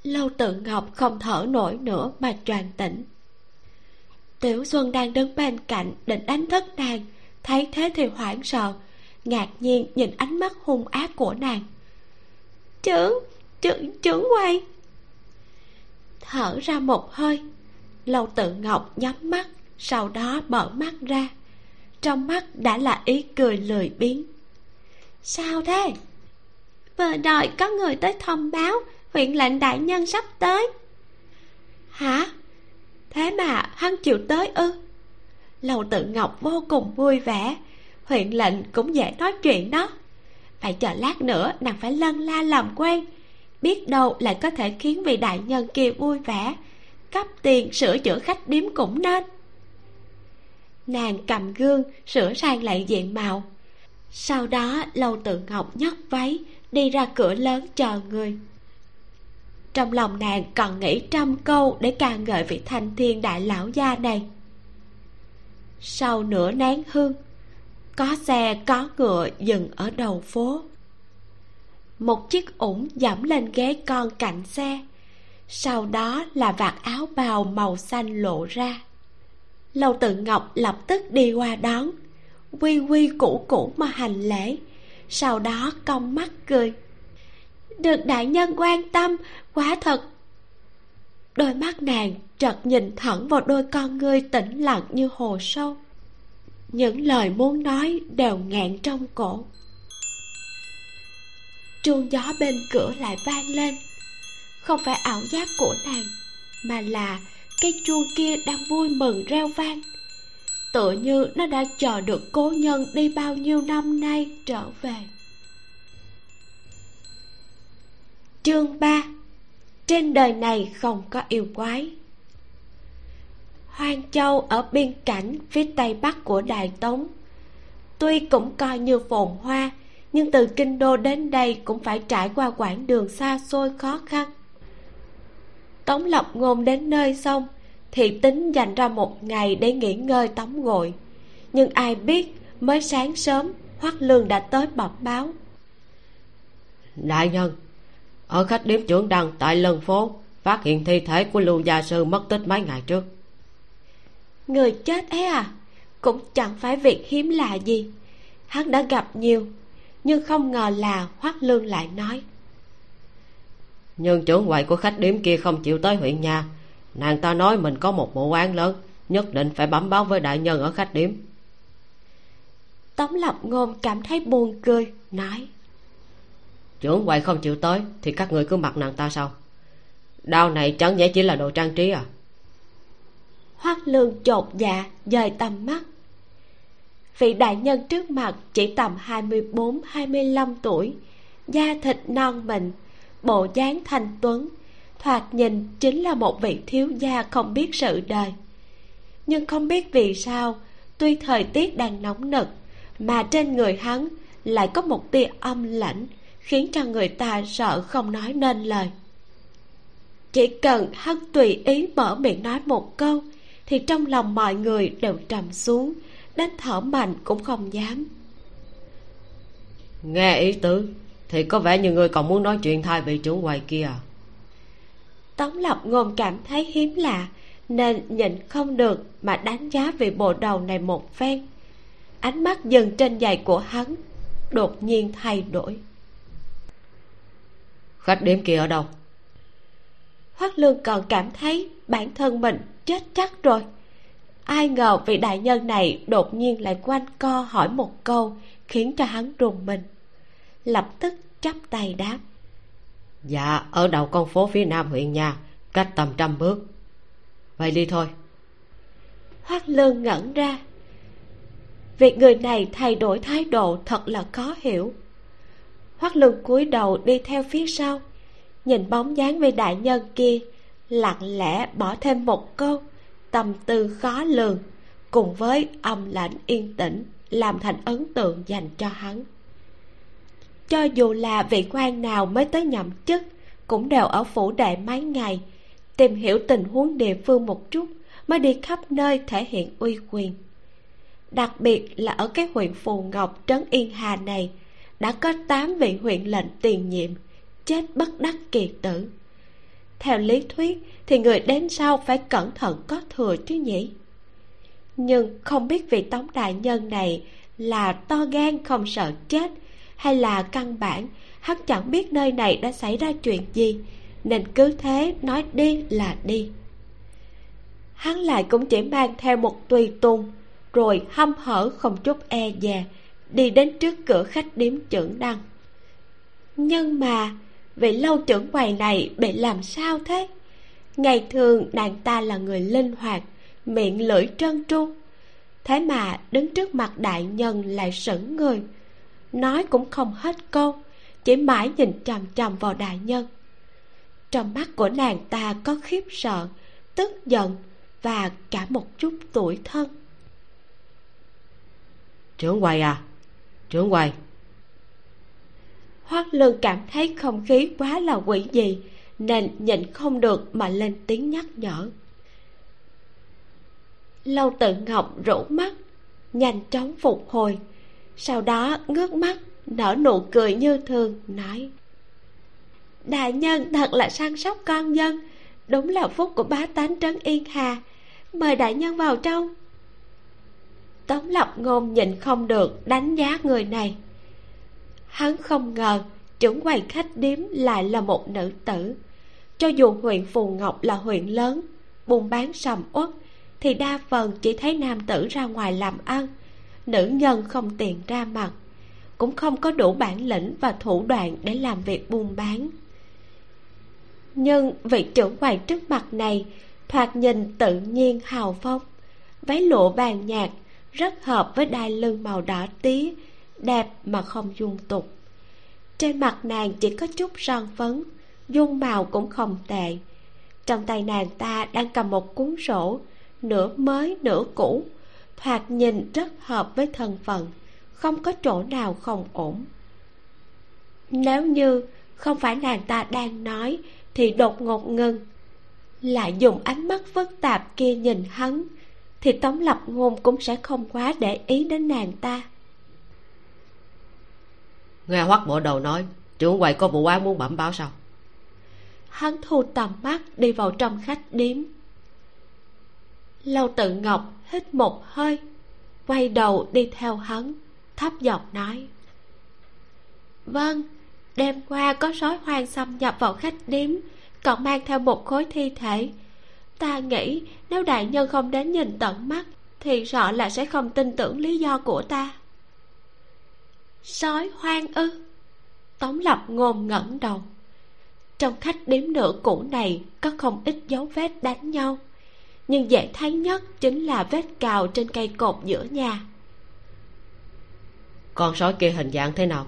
Lâu tự ngọc không thở nổi nữa mà choàng tỉnh tiểu xuân đang đứng bên cạnh định đánh thức nàng, thấy thế thì hoảng sợ, ngạc nhiên nhìn ánh mắt hung ác của nàng. Trưởng trưởng trưởng quay. Thở ra một hơi, lâu tự ngọc nhắm mắt, sau đó mở mắt ra. Trong mắt đã là ý cười lười biếng. Sao thế? Vừa đợi có người tới thông báo, huyện lệnh đại nhân sắp tới. Hả? Thế mà, hắn chịu tới ư? Lầu tự ngọc vô cùng vui vẻ. Huyện lệnh cũng dễ nói chuyện đó. Phải chờ lát nữa, nàng phải lân la làm quen. Biết đâu lại có thể khiến vị đại nhân kia vui vẻ. Cấp tiền sửa chữa khách điếm cũng nên. Nàng cầm gương, sửa sang lại diện mạo sau đó lâu tự ngọc nhấc váy, đi ra cửa lớn chờ người trong lòng nàng còn nghĩ trăm câu để ca ngợi vị thanh thiên đại lão gia này. Sau nửa nén hương, có xe, có ngựa dừng ở đầu phố. Một chiếc ủng dẫm lên ghế con cạnh xe. Sau đó là vạt áo bào màu xanh lộ ra. Lâu tự ngọc lập tức đi qua đón. Quy quy cũ cũ mà hành lễ. Sau đó cong mắt cười được đại nhân quan tâm, quá thật. Đôi mắt nàng chợt nhìn thẳng vào đôi con ngươi tĩnh lặng như hồ sâu. Những lời muốn nói đều ngẹn trong cổ. Chuông gió bên cửa lại vang lên. Không phải ảo giác của nàng, mà là cái chuông kia đang vui mừng reo vang. Tựa như nó đã chờ được cố nhân đi bao nhiêu năm nay trở về. Chương ba. Trên đời này không có yêu quái. Hoang châu ở biên cảnh phía tây bắc của đại tống. Tuy cũng coi như phồn hoa, nhưng từ kinh đô đến đây cũng phải trải qua quãng đường xa xôi khó khăn. Tống lộc ngôn đến nơi xong, thì tính dành ra một ngày để nghỉ ngơi tống gội. Nhưng ai biết, mới sáng sớm, hoắc lương đã tới bẩm báo. Đại nhân ở khách điếm trưởng đăng tại lân phố phát hiện thi thể của lưu gia sư mất tích mấy ngày trước. Người chết ấy à cũng chẳng phải việc hiếm lạ gì. Hắn đã gặp nhiều nhưng không ngờ là hoắc lương lại nói. Nhưng trưởng quầy của khách điếm kia không chịu tới huyện nhà. Nàng ta nói mình có một vụ án lớn nhất định phải bấm báo với đại nhân ở khách điếm. Tống lập ngôn cảm thấy buồn cười nói trưởng quầy không chịu tới, thì các người cứ mặc nàng ta sao? Đao này chẳng nhẽ chỉ là đồ trang trí à? Hoắc lương chột dạ dời tầm mắt. Vị đại nhân trước mặt chỉ tầm hai mươi bốn, hai mươi lăm tuổi, da thịt non mịn, bộ dáng thanh tuấn, thoạt nhìn chính là một vị thiếu gia không biết sự đời. Nhưng không biết vì sao, tuy thời tiết đang nóng nực, mà trên người hắn lại có một tia âm lãnh khiến cho người ta sợ không nói nên lời. Chỉ cần hắn tùy ý mở miệng nói một câu thì trong lòng mọi người đều trầm xuống đến thở mạnh cũng không dám. Nghe ý tứ thì có vẻ như người còn muốn nói chuyện thay vị trưởng quầy kia. À tống lập ngôn cảm thấy hiếm lạ nên nhịn không được mà đánh giá về bộ đầu này một phen. Ánh mắt dừng trên giày của hắn đột nhiên thay đổi khách điếm kia ở đâu? Hoắc lương còn cảm thấy bản thân mình chết chắc rồi. Ai ngờ vị đại nhân này đột nhiên lại quanh co hỏi một câu khiến cho hắn rùng mình. Lập tức chắp tay đáp. Dạ ở đầu con phố phía nam huyện nhà cách tầm trăm bước. Vậy đi thôi. Hoắc lương ngẩn ra. Việc người này thay đổi thái độ thật là khó hiểu hoắc lương cúi đầu đi theo phía sau. Nhìn bóng dáng vị đại nhân kia, lặng lẽ bỏ thêm một câu, tâm tư khó lường, cùng với âm lãnh yên tĩnh, làm thành ấn tượng dành cho hắn. Cho dù là vị quan nào mới tới nhậm chức, cũng đều ở phủ đệ mấy ngày, tìm hiểu tình huống địa phương một chút mới đi khắp nơi thể hiện uy quyền. Đặc biệt là ở cái huyện phù ngọc trấn yên hà này đã có tám vị huyện lệnh tiền nhiệm, chết bất đắc kỳ tử. Theo lý thuyết thì người đến sau phải cẩn thận có thừa chứ nhỉ? Nhưng không biết vị tống đại nhân này là to gan không sợ chết hay là căn bản, hắn chẳng biết nơi này đã xảy ra chuyện gì, nên cứ thế nói đi là đi. Hắn lại cũng chỉ mang theo một tùy tùng, rồi hăm hở không chút e dè đi đến trước cửa khách điếm trưởng đăng. Nhưng mà, vị lâu trưởng quầy này bị làm sao thế? Ngày thường nàng ta là người linh hoạt, miệng lưỡi trơn tru. Thế mà đứng trước mặt đại nhân lại sững người. Nói cũng không hết câu, chỉ mãi nhìn chằm chằm vào đại nhân. Trong mắt của nàng ta có khiếp sợ, tức giận và cả một chút tuổi thân. Trưởng quầy à trưởng quầy hoắc lương cảm thấy không khí quá là quỷ dị, nên nhịn không được mà lên tiếng nhắc nhở. Lâu tự ngọc rũ mắt, nhanh chóng phục hồi. Sau đó ngước mắt, nở nụ cười như thường, nói, đại nhân thật là săn sóc con dân, đúng là phúc của bá tánh trấn yên hà. Mời đại nhân vào trong tống lập ngôn nhịn không được đánh giá người này. Hắn không ngờ trưởng quầy khách điếm lại là một nữ tử. Cho dù huyện phù ngọc là huyện lớn, buôn bán sầm uất, thì đa phần chỉ thấy nam tử ra ngoài làm ăn. Nữ nhân không tiền ra mặt, cũng không có đủ bản lĩnh và thủ đoạn để làm việc buôn bán. Nhưng vị trưởng quầy trước mặt này thoạt nhìn tự nhiên hào phong váy lụa vàng nhạt rất hợp với đai lưng màu đỏ tía đẹp mà không dung tục. Trên mặt nàng chỉ có chút son phấn, dung màu cũng không tệ. Trong tay nàng ta đang cầm một cuốn sổ, nửa mới, nửa cũ, thoạt nhìn rất hợp với thân phận, không có chỗ nào không ổn. Nếu như không phải nàng ta đang nói, thì đột ngột ngưng lại dùng ánh mắt phức tạp kia nhìn hắn thì tống lập ngôn cũng sẽ không quá để ý đến nàng ta. Nghe hoắc bộ đầu nói trưởng quầy có vụ án muốn bẩm báo sao? Hắn thu tầm mắt đi vào trong khách điếm. Lâu tự ngọc hít một hơi quay đầu đi theo hắn thấp giọng nói. Vâng đêm qua có sói hoang xâm nhập vào khách điếm còn mang theo một khối thi thể ta nghĩ nếu đại nhân không đến nhìn tận mắt thì sợ là sẽ không tin tưởng lý do của ta. Sói hoang ư? Tống lập ngôn ngẩng đầu. Trong khách điếm nửa cũ này có không ít dấu vết đánh nhau nhưng dễ thấy nhất chính là vết cào trên cây cột giữa nhà. Con sói kia hình dạng thế nào?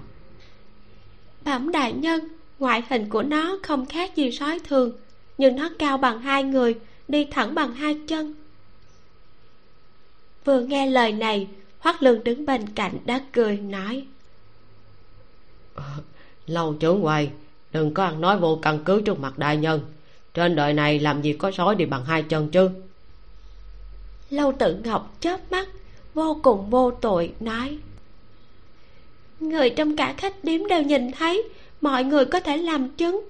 Bẩm đại nhân ngoại hình của nó không khác gì sói thường nhưng nó cao bằng hai người đi thẳng bằng hai chân. Vừa nghe lời này hoắc lương đứng bên cạnh đã cười nói lâu trưởng quầy đừng có ăn nói vô căn cứ trước mặt đại nhân. Trên đời này làm gì có sói đi bằng hai chân chứ? Lâu tự ngọc chớp mắt vô cùng vô tội nói người trong cả khách điếm đều nhìn thấy mọi người có thể làm chứng.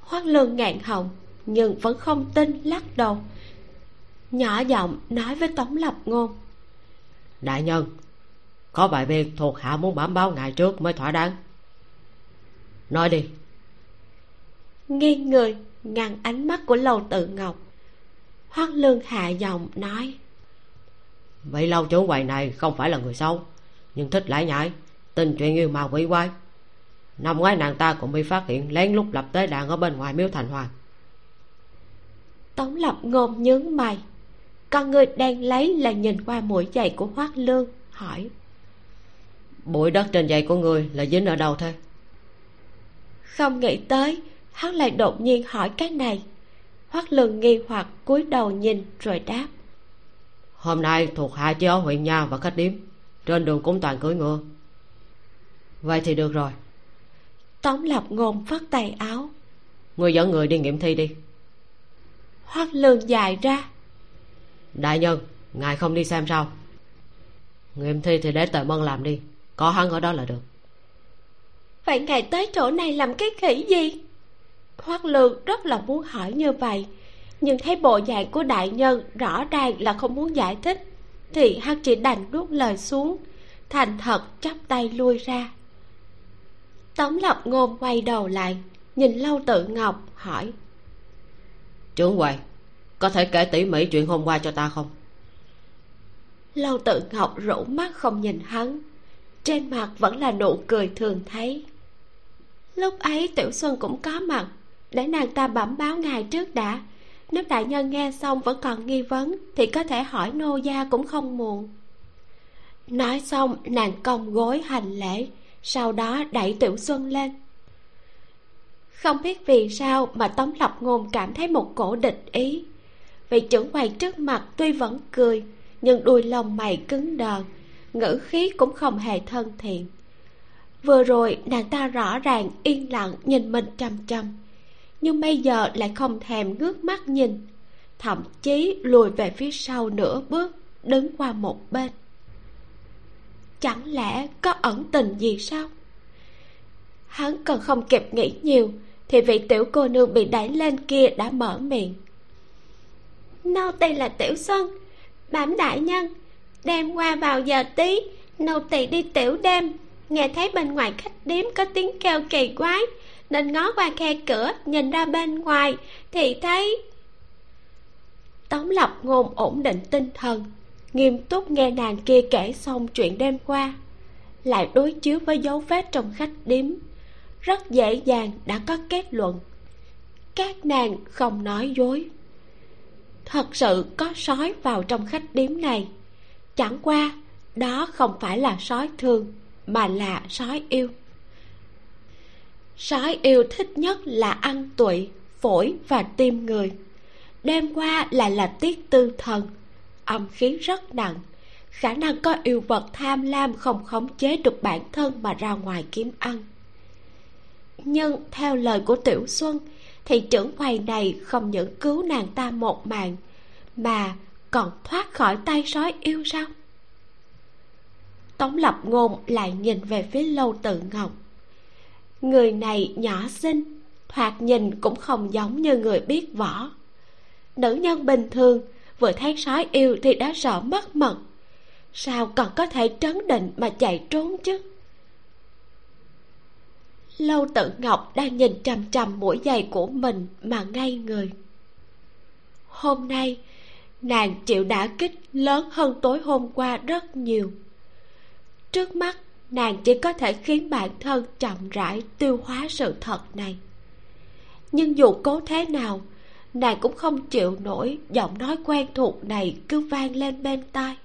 Hoác lương ngạn họng nhưng vẫn không tin lắc đầu. Nhỏ giọng nói với tống lập ngôn. Đại nhân có vài việc thuộc hạ muốn bẩm báo ngài trước mới thỏa đáng. Nói đi. Nghiêng người ngăn ánh mắt của lầu tự ngọc. Hoác lương hạ giọng nói. Vậy lâu chủ quầy này không phải là người xấu nhưng thích lải nhải tình chuyện yêu ma quỷ quái. Năm ngoái nàng ta cũng bị phát hiện lén lút lập tế đàn ở bên ngoài miếu thành hoàng tống lập ngôn nhướng mày. Con người đang lấy là nhìn qua mũi giày của hoác lương hỏi. Bụi đất trên giày của người là dính ở đâu thế? Không nghĩ tới hắn lại đột nhiên hỏi cái này. Hoắc lương nghi hoặc cúi đầu nhìn rồi đáp. Hôm nay thuộc hạ chỉ ở huyện nha và khách điếm trên đường cũng toàn cưỡi ngựa. Vậy thì được rồi. Tống lập ngôn phất tay áo. Người dẫn người đi nghiệm thi đi hoắc lương dài ra. Đại nhân ngài không đi xem sao? Nghiệm thi thì để tề mân làm đi có hắn ở đó là được. Vậy ngài tới chỗ này làm cái khỉ gì? Hoắc lương rất là muốn hỏi như vậy nhưng thấy bộ dạng của đại nhân rõ ràng là không muốn giải thích thì hắn chỉ đành nuốt lời xuống thành thật chắp tay lui ra. Tống lập ngôn quay đầu lại nhìn lâu tự ngọc hỏi trưởng quầy có thể kể tỉ mỉ chuyện hôm qua cho ta không? Lâu tự ngọc rũ mắt không nhìn hắn. Trên mặt vẫn là nụ cười thường thấy. Lúc ấy tiểu xuân cũng có mặt, để nàng ta bẩm báo ngài trước đã. Nếu đại nhân nghe xong vẫn còn nghi vấn, thì có thể hỏi nô gia cũng không muộn. Nói xong, nàng cong gối hành lễ, sau đó đẩy tiểu xuân lên không biết vì sao mà tống lộc ngôn cảm thấy một cổ địch ý. Vị trưởng quầy trước mặt tuy vẫn cười, nhưng đuôi lông mày cứng đờ, ngữ khí cũng không hề thân thiện. Vừa rồi nàng ta rõ ràng yên lặng nhìn mình chăm chăm nhưng bây giờ lại không thèm ngước mắt nhìn, thậm chí lùi về phía sau nửa bước, đứng qua một bên. Chẳng lẽ có ẩn tình gì sao? Hắn còn không kịp nghĩ nhiều thì vị tiểu cô nương bị đẩy lên kia đã mở miệng. Nô tỳ là tiểu xuân bẩm đại nhân đêm qua vào giờ tí, nô tỳ đi tiểu đêm. Nghe thấy bên ngoài khách điếm có tiếng kêu kỳ quái, nên ngó qua khe cửa, nhìn ra bên ngoài, thì thấy tống lập ngôn ổn định tinh thần, nghiêm túc nghe nàng kia kể xong chuyện đêm qua, lại đối chiếu với dấu vết trong khách điếm rất dễ dàng đã có kết luận. Các nàng không nói dối. Thật sự có sói vào trong khách điếm này. Chẳng qua, đó không phải là sói thường, mà là sói yêu. Sói yêu thích nhất là ăn tụy phổi và tim người. Đêm qua lại là tiết tư thần, âm khí rất nặng. Khả năng có yêu vật tham lam không khống chế được bản thân mà ra ngoài kiếm ăn nhưng theo lời của tiểu xuân, thì trưởng quầy này không những cứu nàng ta một mạng, mà còn thoát khỏi tay sói yêu sao? Tống lập ngôn lại nhìn về phía lâu tự ngọc. Người này nhỏ xinh, thoạt nhìn cũng không giống như người biết võ. Nữ nhân bình thường, vừa thấy sói yêu thì đã sợ mất mật. Sao còn có thể trấn định mà chạy trốn chứ? Lâu tự ngọc đang nhìn trầm trầm mũi giày của mình mà ngay người. Hôm nay, nàng chịu đả kích lớn hơn tối hôm qua rất nhiều. Trước mắt, nàng chỉ có thể khiến bản thân chậm rãi tiêu hóa sự thật này. Nhưng dù cố thế nào, nàng cũng không chịu nổi giọng nói quen thuộc này cứ vang lên bên tai.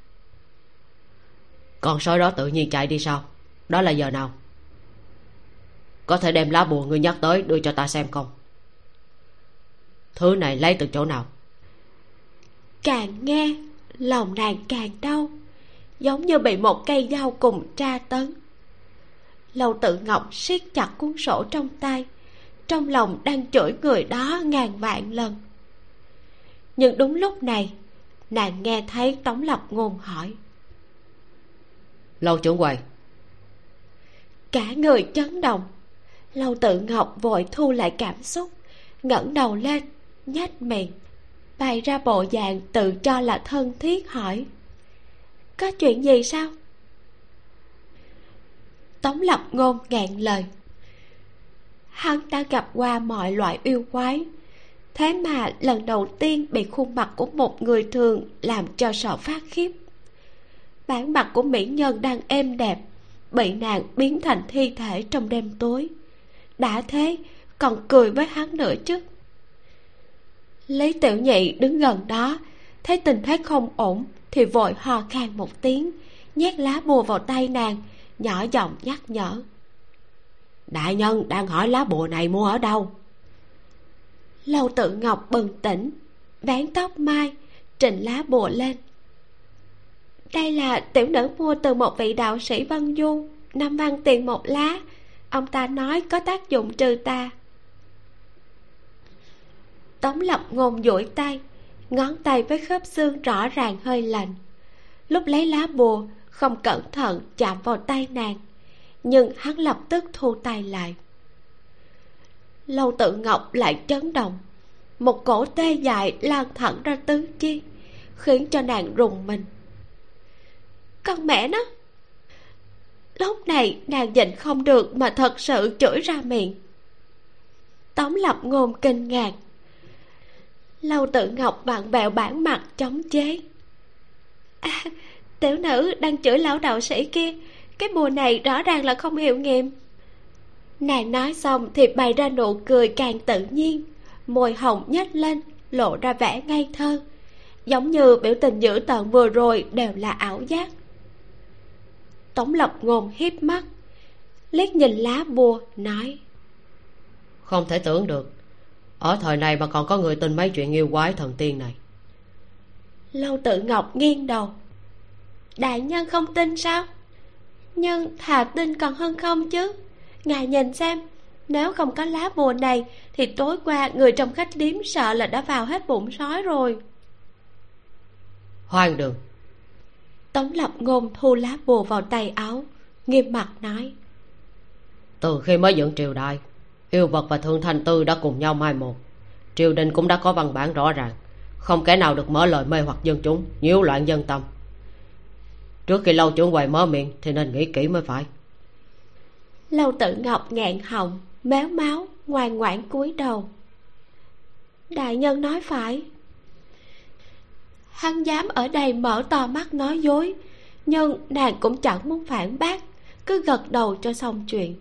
Con sói đó tự nhiên chạy đi sao? Đó là giờ nào? Có thể đem lá bùa ngươi nhắc tới đưa cho ta xem không? Thứ này lấy từ chỗ nào? Càng nghe lòng nàng càng đau giống như bị một cây dao cùng tra tấn. Lâu tự ngọc siết chặt cuốn sổ trong tay trong lòng đang chửi người đó ngàn vạn lần. Nhưng đúng lúc này nàng nghe thấy tống lập ngôn hỏi. Lâu trưởng quầy. Cả người chấn động lâu tự ngọc vội thu lại cảm xúc, ngẩng đầu lên, nhếch miệng, bày ra bộ dạng tự cho là thân thiết hỏi, có chuyện gì sao? Tống lập ngôn ngạn lời, hắn đã gặp qua mọi loại yêu quái, thế mà lần đầu tiên bị khuôn mặt của một người thường làm cho sợ phát khiếp. Bản mặt của mỹ nhân đang êm đẹp, bị nàng biến thành thi thể trong đêm tối đã thế, còn cười với hắn nữa chứ. Lý tiểu nhị đứng gần đó, thấy tình thế không ổn thì vội hò khan một tiếng, nhét lá bùa vào tay nàng, nhỏ giọng nhắc nhở. Đại nhân đang hỏi lá bùa này mua ở đâu? Lâu tự ngọc bừng tỉnh, vén tóc mai, trình lá bùa lên. Đây là tiểu nữ mua từ một vị đạo sĩ văn du, năm văn tiền một lá ông ta nói có tác dụng trừ tà. Tống lập ngôn duỗi tay, ngón tay với khớp xương rõ ràng hơi lạnh. Lúc lấy lá bùa, không cẩn thận chạm vào tay nàng, nhưng hắn lập tức thu tay lại. Lâu tự ngọc lại chấn động. Một cổ tê dại lan thẳng ra tứ chi, khiến cho nàng rùng mình. Con mẹ nó! Lúc này nàng nhịn không được mà thật sự chửi ra miệng. Tống lập ngôn kinh ngạc. Lâu tự ngọc vặn vẹo bản mặt chống chế. À, tiểu nữ đang chửi lão đạo sĩ kia cái bùa này rõ ràng là không hiệu nghiệm. Nàng nói xong thì bày ra nụ cười càng tự nhiên môi hồng nhếch lên lộ ra vẻ ngây thơ. Giống như biểu tình dữ tợn vừa rồi đều là ảo giác tống lập ngôn hiếp mắt liếc nhìn lá bùa nói không thể tưởng được. Ở thời này mà còn có người tin mấy chuyện yêu quái thần tiên này. Lâu tự ngọc nghiêng đầu. Đại nhân không tin sao? Nhưng thà tin còn hơn không chứ. Ngài nhìn xem nếu không có lá bùa này thì tối qua người trong khách điếm sợ là đã vào hết bụng sói rồi. Hoang đường tống lập ngôn thu lá bùa vào tay áo nghiêm mặt nói. Từ khi mới dựng triều đại yêu vật và thương thanh tư đã cùng nhau mai một. Triều đình cũng đã có văn bản rõ ràng không kẻ nào được mở lời mê hoặc dân chúng nhiễu loạn dân tâm. Trước khi lâu trưởng quầy mở miệng thì nên nghĩ kỹ mới phải. Lâu tự ngọc ngạn họng méo máu ngoan ngoãn cúi đầu. Đại nhân nói phải hắn dám ở đây mở to mắt nói dối. Nhưng nàng cũng chẳng muốn phản bác cứ gật đầu cho xong chuyện.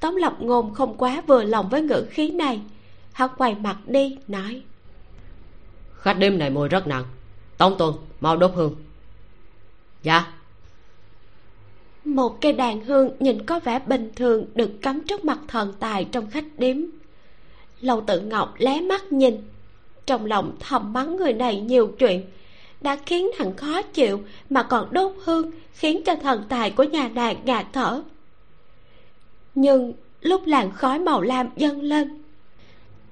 Tống lập ngôn không quá vừa lòng với ngữ khí này. Hắn quay mặt đi nói. Khách đêm này mùi rất nặng. Tống tuân mau đốt hương. Dạ. Một cây đàn hương nhìn có vẻ bình thường được cắm trước mặt thần tài trong khách điếm lâu tự ngọc lé mắt nhìn trong lòng thầm mắng người này nhiều chuyện, đã khiến thằng khó chịu mà còn đốt hương khiến cho thần tài của nhà nàng ngạt thở. Nhưng lúc làn khói màu lam dâng lên,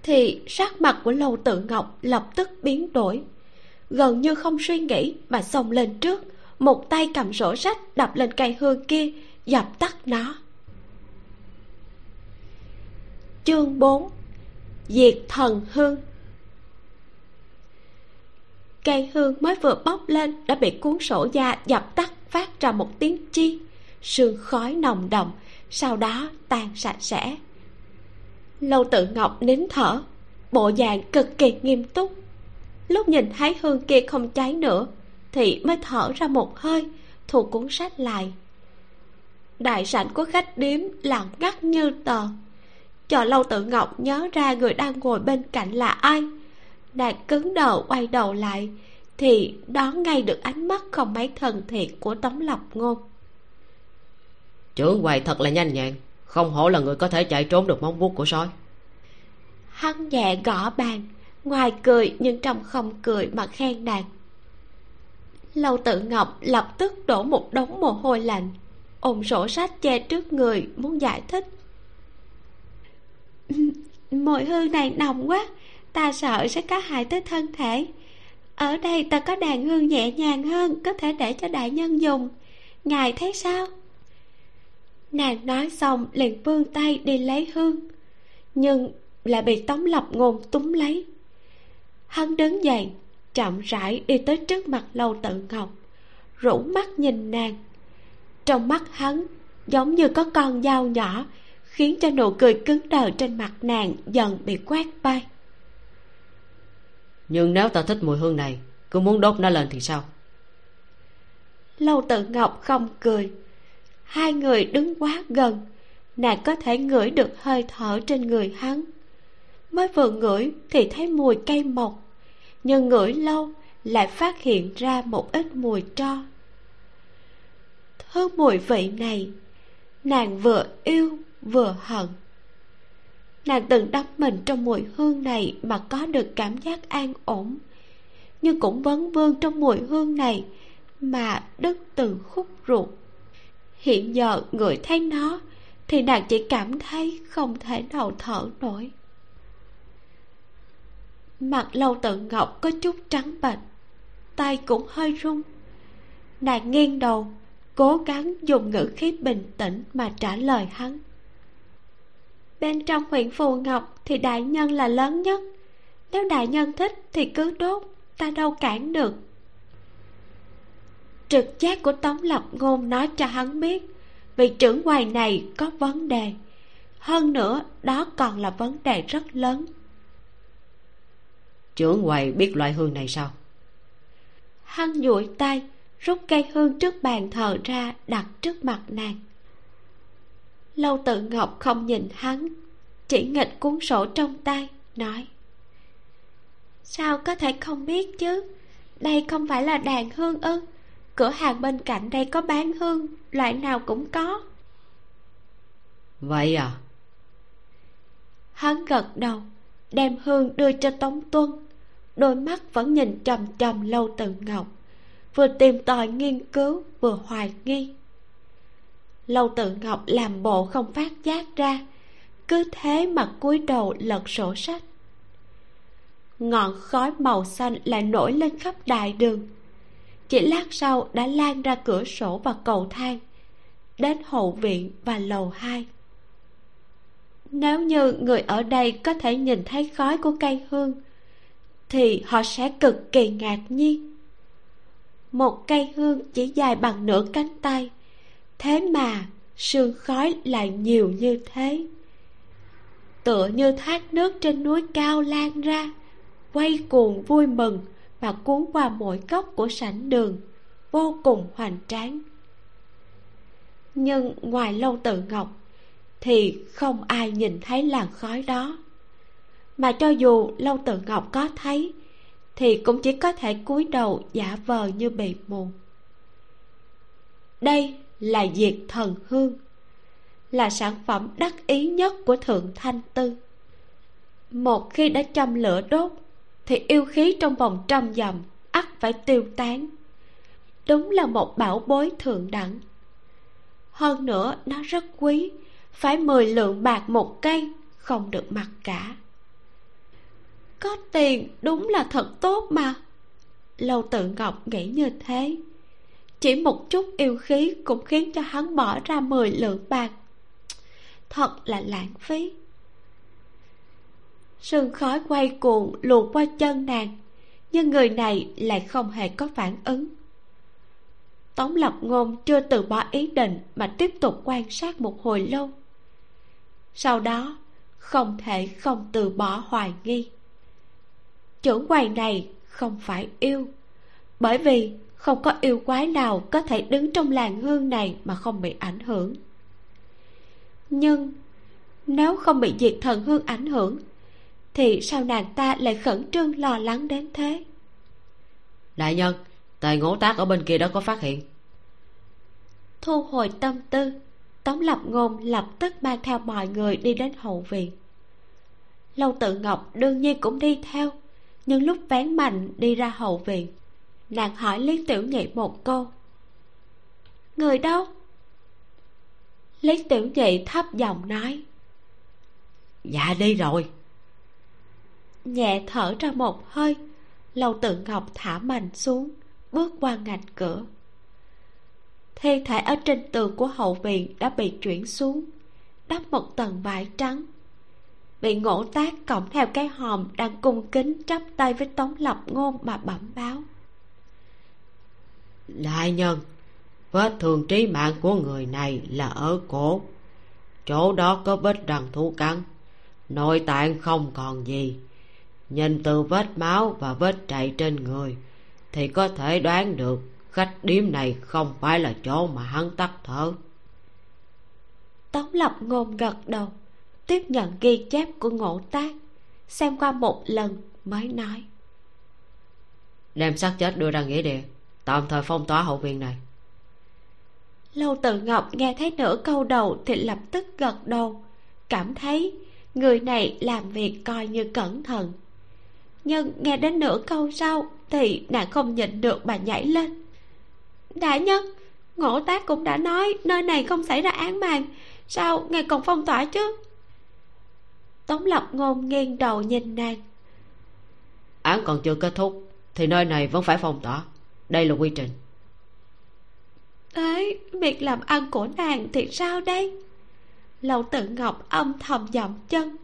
thì sắc mặt của lâu tự ngọc lập tức biến đổi. Gần như không suy nghĩ mà xông lên trước, một tay cầm sổ sách đập lên cây hương kia, dập tắt nó. Chương 4 diệt thần hương cây hương mới vừa bốc lên đã bị cuốn sổ da dập tắt phát ra một tiếng chi. Sương khói nồng đậm, sau đó tan sạch sẽ. Lâu tự ngọc nín thở, bộ dạng cực kỳ nghiêm túc. Lúc nhìn thấy hương kia không cháy nữa, thì mới thở ra một hơi, thu cuốn sách lại. Đại sảnh của khách điếm lặng ngắt như tờ. Cho lâu tự ngọc nhớ ra người đang ngồi bên cạnh là ai? Nàng cứng đờ quay đầu lại thì đón ngay được ánh mắt không mấy thân thiện của tống lập ngôn. Trưởng quầy thật là nhanh nhẹn không hổ là người có thể chạy trốn được móng vuốt của sói. Hắn nhẹ gõ bàn ngoài cười nhưng trong không cười mà khen nàng. Lâu tự ngọc lập tức đổ một đống mồ hôi lạnh ôm sổ sách che trước người muốn giải thích. [laughs] Mùi hương này nồng quá ta sợ sẽ có hại tới thân thể. Ở đây ta có đàn hương nhẹ nhàng hơn, có thể để cho đại nhân dùng. Ngài thấy sao? Nàng nói xong, liền vươn tay đi lấy hương. Nhưng lại bị tống lập ngôn túm lấy. Hắn đứng dậy, chậm rãi đi tới trước mặt lâu tự ngọc rũ mắt nhìn nàng. Trong mắt hắn, giống như có con dao nhỏ, khiến cho nụ cười cứng đờ trên mặt nàng dần bị quét bay nhưng nếu ta thích mùi hương này, cứ muốn đốt nó lên thì sao? Lâu tự ngọc không cười. Hai người đứng quá gần, nàng có thể ngửi được hơi thở trên người hắn. Mới vừa ngửi thì thấy mùi cây mộc, nhưng ngửi lâu lại phát hiện ra một ít mùi tro. Thứ mùi vị này, nàng vừa yêu vừa hận nàng từng đắm mình trong mùi hương này mà có được cảm giác an ổn. Nhưng cũng vấn vương trong mùi hương này mà đứt từ khúc ruột. Hiện giờ người thấy nó thì nàng chỉ cảm thấy không thể nào thở nổi. Mặt lâu tự ngọc có chút trắng bệch, tay cũng hơi run. Nàng nghiêng đầu, cố gắng dùng ngữ khí bình tĩnh mà trả lời hắn bên trong huyện phù ngọc thì đại nhân là lớn nhất. Nếu đại nhân thích thì cứ đốt ta đâu cản được. Trực giác của tống lập ngôn nói cho hắn biết vị trưởng quầy này có vấn đề. Hơn nữa đó còn là vấn đề rất lớn. Trưởng quầy biết loại hương này sao? Hắn duỗi tay rút cây hương trước bàn thờ ra đặt trước mặt nàng lâu tự ngọc không nhìn hắn chỉ nghịch cuốn sổ trong tay nói sao có thể không biết chứ? Đây không phải là đàn hương ư? Cửa hàng bên cạnh đây có bán hương loại nào cũng có. Vậy à? Hắn gật đầu đem hương đưa cho tống tuân. Đôi mắt vẫn nhìn trầm trầm lâu tự ngọc vừa tìm tòi nghiên cứu vừa hoài nghi lâu tự ngọc làm bộ không phát giác ra. Cứ thế mà cúi đầu lật sổ sách. Ngọn khói màu xanh lại nổi lên khắp đại đường. Chỉ lát sau đã lan ra cửa sổ và cầu thang, đến hậu viện và lầu hai. Nếu như người ở đây có thể nhìn thấy khói của cây hương, thì họ sẽ cực kỳ ngạc nhiên. Một cây hương chỉ dài bằng nửa cánh tay thế mà, sương khói lại nhiều như thế. Tựa như thác nước trên núi cao lan ra, quay cuồng vui mừng và cuốn qua mỗi góc của sảnh đường, vô cùng hoành tráng. Nhưng ngoài lâu tự ngọc, thì không ai nhìn thấy làn khói đó. Mà cho dù lâu tự ngọc có thấy, thì cũng chỉ có thể cúi đầu giả vờ như bị mù. Đây là diệt thần hương, là sản phẩm đắc ý nhất của thượng thanh tư. Một khi đã châm lửa đốt, thì yêu khí trong vòng trăm dặm ắt phải tiêu tán. Đúng là một bảo bối thượng đẳng. Hơn nữa, nó rất quý, phải mười lượng bạc một cây, không được mặc cả. Có tiền đúng là thật tốt mà. Lâu tự ngọc nghĩ như thế chỉ một chút yêu khí cũng khiến cho hắn bỏ ra mười lượng bạc. Thật là lãng phí. Sương khói quay cuồng luồn qua chân nàng, nhưng người này lại không hề có phản ứng. Tống lập ngôn chưa từ bỏ ý định mà tiếp tục quan sát một hồi lâu. Sau đó, không thể không từ bỏ hoài nghi. Trưởng quầy này không phải yêu, bởi vì không có yêu quái nào có thể đứng trong làng hương này mà không bị ảnh hưởng. Nhưng nếu không bị diệt thần hương ảnh hưởng thì sao nàng ta lại khẩn trương lo lắng đến thế? Đại nhân tề ngỗ tác ở bên kia đã có phát hiện? Thu hồi tâm tư tống lập ngôn lập tức mang theo mọi người đi đến hậu viện. Lâu tự ngọc đương nhiên cũng đi theo nhưng lúc vén mạnh đi ra hậu viện nàng hỏi lý tiểu nhị một câu. Người đâu? Lý tiểu nhị thấp giọng nói. Dạ đi rồi. Nhẹ thở ra một hơi lâu tự ngọc thả mạnh xuống bước qua ngạch cửa. Thi thể ở trên tường của hậu viện đã bị chuyển xuống đắp một tầng vải trắng. Bị ngộ tác cộng theo cái hòm đang cung kính chắp tay với tống lập ngôn mà bẩm báo đại nhân vết thương trí mạng của người này là ở cổ. Chỗ đó có vết răng thú cắn nội tạng không còn gì. Nhìn từ vết máu và vết chạy trên người thì có thể đoán được khách điếm này không phải là chỗ mà hắn tắt thở. Tống lập ngôn gật đầu tiếp nhận ghi chép của ngộ tác xem qua một lần mới nói. Đem xác chết đưa ra nghĩa địa tạm thời phong tỏa hậu viện này. Lâu tự ngọc nghe thấy nửa câu đầu thì lập tức gật đầu cảm thấy người này làm việc coi như cẩn thận. Nhưng nghe đến nửa câu sau thì nàng không nhịn được bà nhảy lên. Đại nhân ngộ tác cũng đã nói nơi này không xảy ra án màn sao ngài còn phong tỏa chứ? Tống lập ngôn nghiêng đầu nhìn nàng. Án còn chưa kết thúc thì nơi này vẫn phải phong tỏa đây là quy trình. Ấy, việc làm ăn của nàng thì sao đây? Lâu tự ngọc âm thầm dậm chân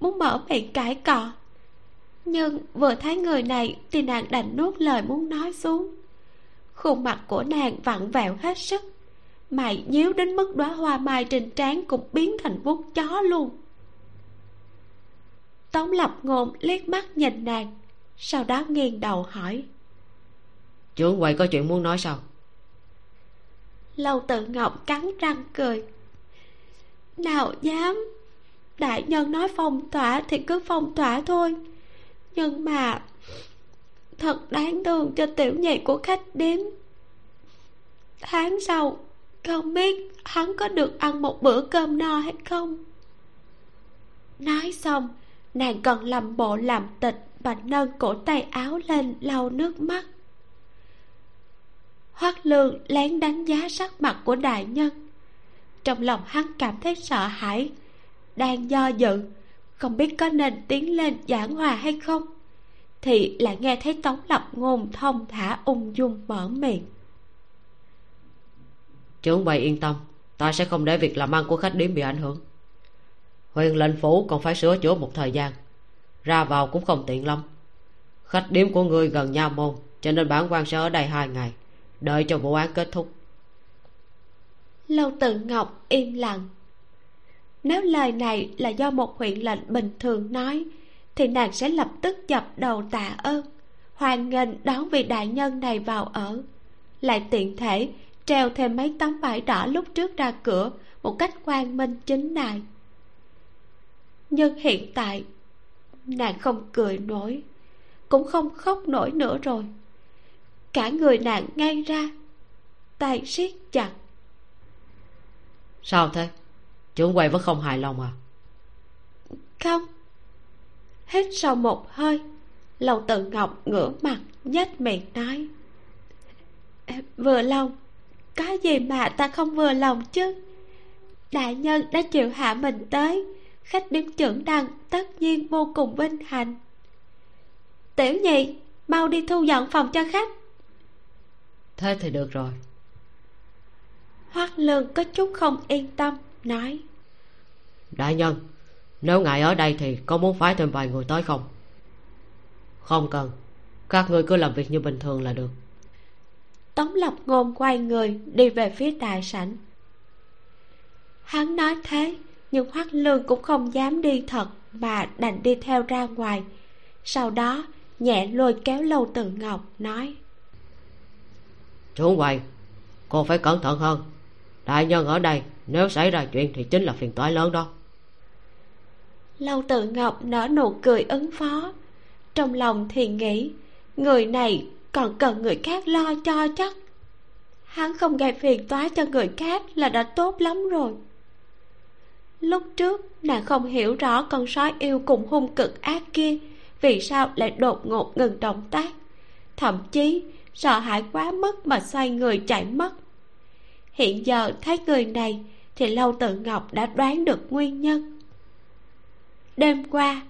muốn mở miệng cãi cọ. Nhưng vừa thấy người này thì nàng đành nuốt lời muốn nói xuống. Khuôn mặt của nàng vặn vẹo hết sức mày nhíu đến mức đóa hoa mai trên trán cũng biến thành vuốt chó luôn. Tống lập ngôn liếc mắt nhìn nàng sau đó nghiêng đầu hỏi trưởng quầy có chuyện muốn nói sao? Lâu tự ngọc cắn răng cười. Nào dám. Đại nhân nói phong tỏa thì cứ phong tỏa thôi. Nhưng mà thật đáng thương cho tiểu nhị của khách điếm. Tháng sau, không biết hắn có được ăn một bữa cơm no hay không? Nói xong, nàng còn làm bộ làm tịch và nâng cổ tay áo lên lau nước mắt hoắc lương lén đánh giá sắc mặt của đại nhân. Trong lòng hắn cảm thấy sợ hãi, đang do dự, không biết có nên tiến lên giảng hòa hay không, thì lại nghe thấy tống lập ngôn thông thả ung dung mở miệng. Trưởng bày yên tâm, ta sẽ không để việc làm ăn của khách điếm bị ảnh hưởng. Huyền lệnh phủ còn phải sửa chữa một thời gian, ra vào cũng không tiện lắm. Khách điếm của ngươi gần nha môn, cho nên bản quan sẽ ở đây hai ngày đợi cho vụ án kết thúc. Lâu tự ngọc im lặng. Nếu lời này là do một huyện lệnh bình thường nói, thì nàng sẽ lập tức dập đầu tạ ơn, hoan nghênh đón vị đại nhân này vào ở. Lại tiện thể, treo thêm mấy tấm vải đỏ lúc trước ra cửa một cách quang minh chính đại. Nhưng hiện tại, nàng không cười nổi, cũng không khóc nổi nữa rồi cả người nàng ngay ra tay siết chặt. Sao thế? Trưởng quầy vẫn không hài lòng à? Không. Hít sau một hơi lầu tự ngọc ngửa mặt nhếch miệng nói vừa lòng có gì mà ta không vừa lòng chứ? Đại nhân đã chịu hạ mình tới khách điếm trưởng đăng tất nhiên vô cùng vinh hạnh. Tiểu nhị mau đi thu dọn phòng cho khách thế thì được rồi. Hoắc lương có chút không yên tâm nói. Đại nhân nếu ngài ở đây thì có muốn phái thêm vài người tới không? Không cần. Các ngươi cứ làm việc như bình thường là được. Tống lập ngôn quay người đi về phía đại sảnh. Hắn nói thế nhưng hoắc lương cũng không dám đi thật mà đành đi theo ra ngoài. Sau đó nhẹ lôi kéo lâu từ ngọc nói chú quầy cô phải cẩn thận hơn. Đại nhân ở đây, nếu xảy ra chuyện thì chính là phiền toái lớn đó. Lâu tự ngọc nở nụ cười ứng phó. Trong lòng thì nghĩ, người này còn cần người khác lo cho chắc. Hắn không gây phiền toái cho người khác là đã tốt lắm rồi. Lúc trước, nàng không hiểu rõ con sói yêu cùng hung cực ác kia vì sao lại đột ngột ngừng động tác. Thậm chí sợ hãi quá mức mà xoay người chạy mất. Hiện giờ thấy người này thì lâu tự ngọc đã đoán được nguyên nhân. Đêm qua,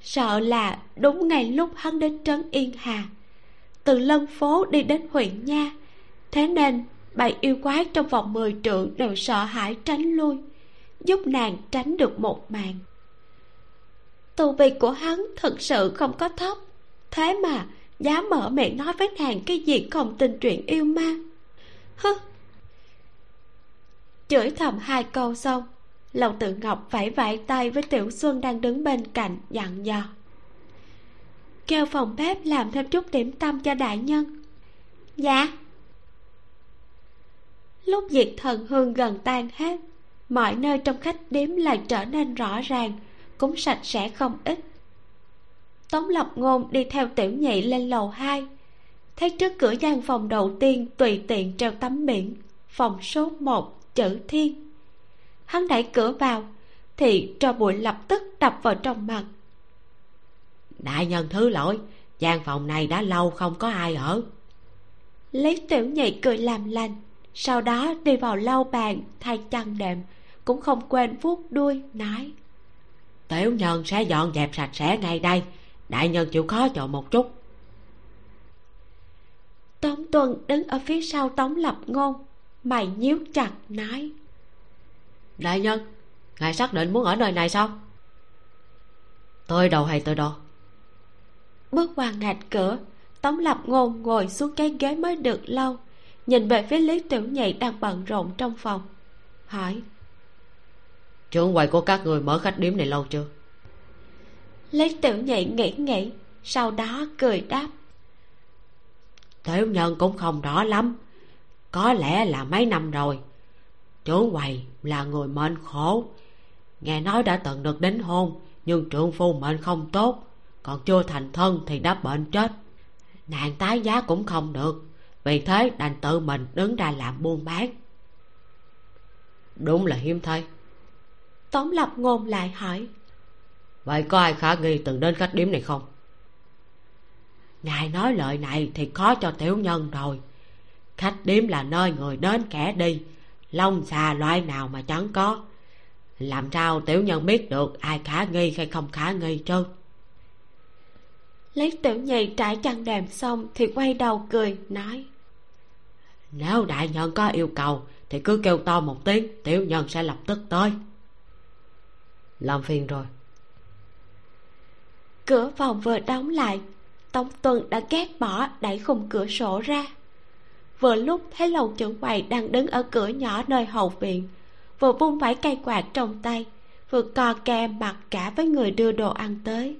sợ là đúng ngày lúc hắn đến trấn yên hà. Từ lân phố đi đến huyện nha, thế nên bầy yêu quái trong vòng mười trượng đều sợ hãi tránh lui, giúp nàng tránh được một màn tù vị của hắn thật sự không có thấp, thế mà dám mở miệng nói với nàng cái gì không tin chuyện yêu ma hứ. Chửi thầm hai câu xong lầu tự ngọc vẫy vẫy tay với tiểu xuân đang đứng bên cạnh, dặn dò. Kêu phòng bếp làm thêm chút điểm tâm cho đại nhân. Dạ. Lúc diệt thần hương gần tan hết, mọi nơi trong khách điếm lại trở nên rõ ràng, cũng sạch sẽ không ít tống lập ngôn đi theo tiểu nhị lên lầu hai. Thấy trước cửa gian phòng đầu tiên tùy tiện treo tấm biển phòng số một chữ thiên. Hắn đẩy cửa vào thì cho bụi lập tức đập vào trong mặt. Đại nhân thứ lỗi gian phòng này đã lâu không có ai ở. Lý tiểu nhị cười làm lành sau đó đi vào lau bàn thay chăn đệm cũng không quên vuốt đuôi nói. Tiểu nhân sẽ dọn dẹp sạch sẽ ngay đây đại nhân chịu khó chờ một chút. Tống tuần đứng ở phía sau tống lập ngôn mày nhíu chặt nói. Đại nhân ngài xác định muốn ở nơi này sao? Tôi đâu hay tôi đâu bước qua ngạch cửa tống lập ngôn ngồi xuống cái ghế mới được lâu nhìn về phía lý tiểu nhị đang bận rộn trong phòng hỏi. Trưởng quầy của các người mở khách điếm này lâu chưa lý tiểu nhị nghĩ nghĩ sau đó cười đáp. Tiểu nhân cũng không rõ lắm có lẽ là mấy năm rồi. Trưởng quầy là người mệnh khổ. Nghe nói đã từng được đính hôn nhưng trượng phu mệnh không tốt còn chưa thành thân thì đã bệnh chết. Nàng tái giá cũng không được vì thế đành tự mình đứng ra làm buôn bán. Đúng là hiếm thấy. Tống lập ngôn lại hỏi vậy có ai khả nghi từng đến khách điếm này không? Ngài nói lời này thì khó cho tiểu nhân rồi. Khách điếm là nơi người đến kẻ đi lông xà loại nào mà chẳng có. Làm sao tiểu nhân biết được ai khả nghi hay không khả nghi chứ? Lấy tiểu nhị trải chăn đèm xong thì quay đầu cười nói. Nếu đại nhân có yêu cầu thì cứ kêu to một tiếng tiểu nhân sẽ lập tức tới. Làm phiền rồi cửa phòng vừa đóng lại, tống tuần đã ghét bỏ đẩy khung cửa sổ ra. Vừa lúc thấy lầu trưởng quầy đang đứng ở cửa nhỏ nơi hậu viện, vừa vung vẩy cây quạt trong tay, vừa co kè mặt cả với người đưa đồ ăn tới.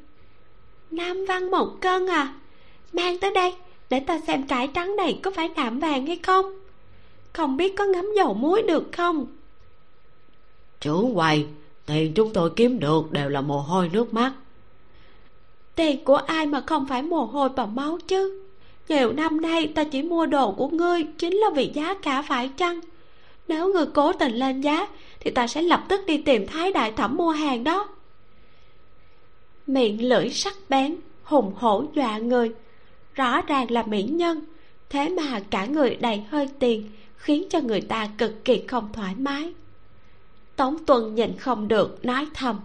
Nam văn một cân à mang tới đây để ta xem cải trắng này có phải nạm vàng hay không? Không biết có ngấm dầu muối được không? Trưởng quầy tiền chúng tôi kiếm được đều là mồ hôi nước mắt tiền của ai mà không phải mồ hôi và máu chứ? Nhiều năm nay, ta chỉ mua đồ của ngươi chính là vì giá cả phải chăng? Nếu ngươi cố tình lên giá, thì ta sẽ lập tức đi tìm thái đại thẩm mua hàng đó. Miệng lưỡi sắc bén, hùng hổ dọa người. Rõ ràng là mỹ nhân, thế mà cả người đầy hơi tiền, khiến cho người ta cực kỳ không thoải mái. Tống tuần nhìn không được, nói thầm.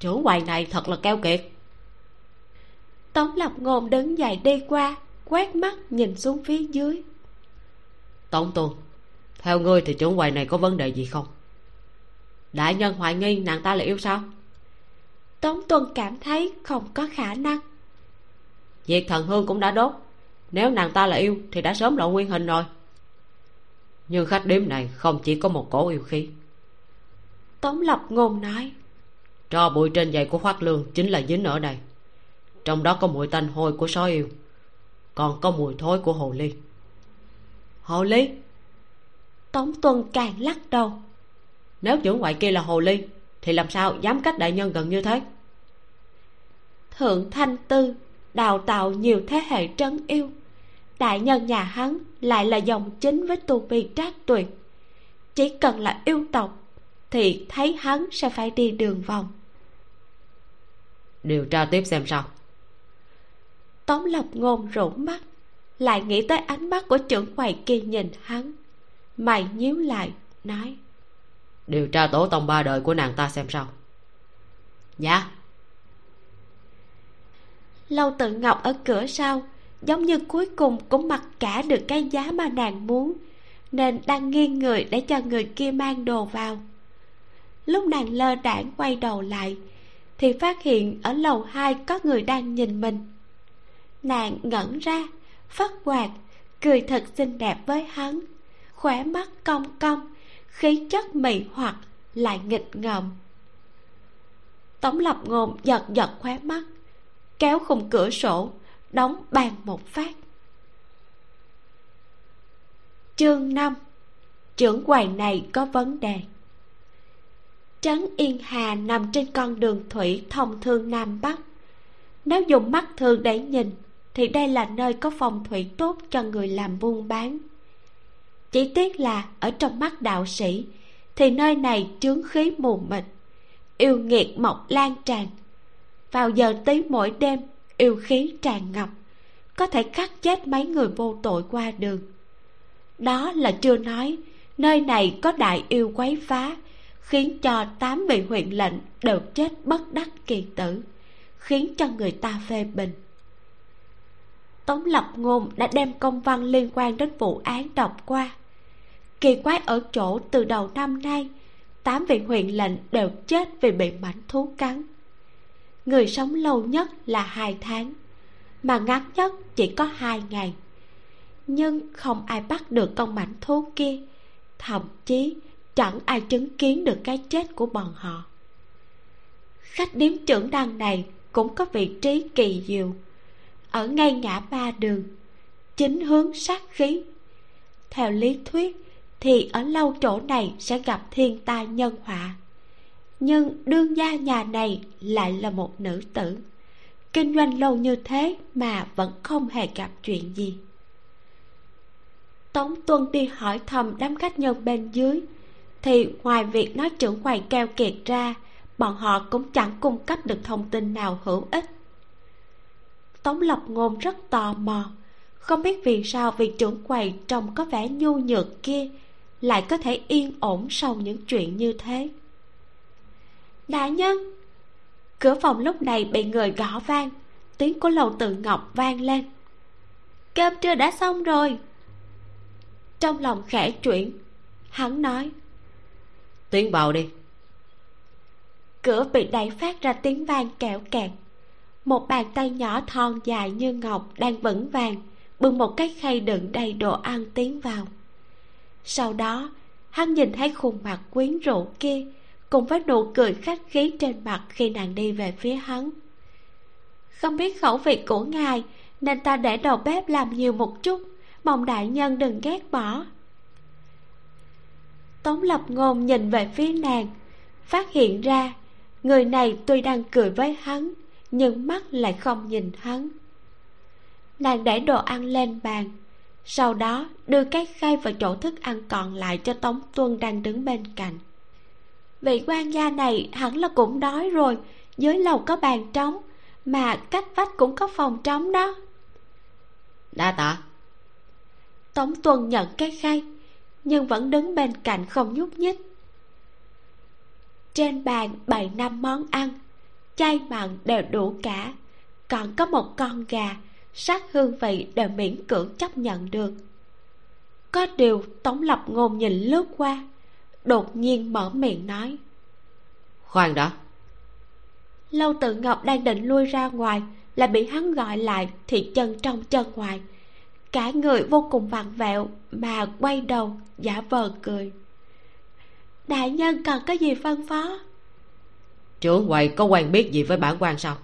Chủ quầy này thật là keo kiệt tống lập ngôn đứng dậy đi qua quét mắt nhìn xuống phía dưới. Tống tuần theo ngươi thì chủ quầy này có vấn đề gì không? Đại nhân hoài nghi nàng ta là yêu sao? Tống tuần cảm thấy không có khả năng. Diệt thần hương cũng đã đốt. Nếu nàng ta là yêu thì đã sớm lộ nguyên hình rồi. Nhưng khách điếm này không chỉ có một cổ yêu khí. Tống lập ngôn nói tro bụi trên giày của khoác lương chính là dính ở đây trong đó có mùi tanh hôi của sói yêu. Còn có mùi thối của hồ ly. Hồ ly? Tống tuần càng lắc đầu. Nếu trưởng ngoại kia là hồ ly thì làm sao dám cách đại nhân gần như thế? Thượng thanh tư đào tạo nhiều thế hệ trấn yêu. Đại nhân nhà hắn lại là dòng chính với tu vi trác tuyệt. Chỉ cần là yêu tộc thì thấy hắn sẽ phải đi đường vòng. Điều tra tiếp xem sao tống lập ngôn rủ mắt lại nghĩ tới ánh mắt của trưởng quầy kia nhìn hắn mày nhíu lại nói. Điều tra tổ tông ba đời của nàng ta xem sao. Dạ. Lâu tự ngọc ở cửa sau giống như cuối cùng cũng mặc cả được cái giá mà nàng muốn nên đang nghiêng người để cho người kia mang đồ vào. Lúc nàng lơ đãng quay đầu lại thì phát hiện ở lầu hai có người đang nhìn mình nàng ngẩn ra phát quạt, cười thật xinh đẹp với hắn. Khóe mắt cong cong, khí chất mị hoặc, lại nghịch ngợm. Tống lập ngôn giật giật khóe mắt, kéo khung cửa sổ, đóng bàn một phát. Chương năm, trưởng quầy này có vấn đề. Trấn yên hà nằm trên con đường thủy thông thương nam bắc. Nếu dùng mắt thường để nhìn thì đây là nơi có phong thủy tốt cho người làm buôn bán. Chỉ tiếc là ở trong mắt đạo sĩ, thì nơi này chướng khí mù mịt, yêu nghiệt mọc lan tràn. Vào giờ tí mỗi đêm, yêu khí tràn ngập, có thể cắt chết mấy người vô tội qua đường. Đó là chưa nói, nơi này có đại yêu quấy phá, khiến cho tám vị huyện lệnh đều chết bất đắc kỳ tử, khiến cho người ta phê bình tống lập ngôn đã đem công văn liên quan đến vụ án đọc qua. Kỳ quái ở chỗ từ đầu năm nay, tám vị huyện lệnh đều chết vì bị mảnh thú cắn. Người sống lâu nhất là hai tháng, mà ngắn nhất chỉ có hai ngày. Nhưng không ai bắt được con mảnh thú kia, thậm chí chẳng ai chứng kiến được cái chết của bọn họ. Khách điếm trưởng đăng này cũng có vị trí kỳ diệu ở ngay ngã ba đường, chính hướng sát khí. Theo lý thuyết, thì ở lâu chỗ này sẽ gặp thiên tai nhân họa. Nhưng đương gia nhà này lại là một nữ tử. Kinh doanh lâu như thế mà vẫn không hề gặp chuyện gì. Tống tuân đi hỏi thăm đám khách nhân bên dưới, thì ngoài việc nói trưởng quầy keo kiệt ra, bọn họ cũng chẳng cung cấp được thông tin nào hữu ích tống lập ngôn rất tò mò. Không biết vì sao vị trưởng quầy trông có vẻ nhu nhược kia lại có thể yên ổn sau những chuyện như thế. Đại nhân! Cửa phòng lúc này bị người gõ vang tiếng của lầu tự ngọc vang lên. Cơm trưa đã xong rồi. Trong lòng khẽ chuyển hắn nói. Tiến vào đi. Cửa bị đẩy phát ra tiếng vang kẹo kẹt một bàn tay nhỏ thon dài như ngọc đang vững vàng, bưng một cái khay đựng đầy đồ ăn tiến vào. Sau đó, hắn nhìn thấy khuôn mặt quyến rũ kia, cùng với nụ cười khách khí trên mặt khi nàng đi về phía hắn. Không biết khẩu vị của ngài, nên ta để đầu bếp làm nhiều một chút, mong đại nhân đừng ghét bỏ. Tống lập ngôn nhìn về phía nàng, phát hiện ra người này tuy đang cười với hắn nhưng mắt lại không nhìn hắn. Nàng để đồ ăn lên bàn sau đó đưa cái khay và chỗ thức ăn còn lại cho tống tuân đang đứng bên cạnh. Vị quan gia này hẳn là cũng đói rồi dưới lầu có bàn trống mà cách vách cũng có phòng trống đó. Đa tạ. Tống tuân nhận cái khay nhưng vẫn đứng bên cạnh không nhúc nhích. Trên bàn bày năm món ăn chay mặn đều đủ cả. Còn có một con gà sắc hương vị đều miễn cưỡng chấp nhận được. Có điều tống lập ngôn nhìn lướt qua đột nhiên mở miệng nói. Khoan đã. Lâu tự ngọc đang định lui ra ngoài là bị hắn gọi lại thì chân trong chân ngoài. Cả người vô cùng vặn vẹo mà quay đầu giả vờ cười. Đại nhân cần có gì phân phó trưởng quầy có quen biết gì với bản quan sao?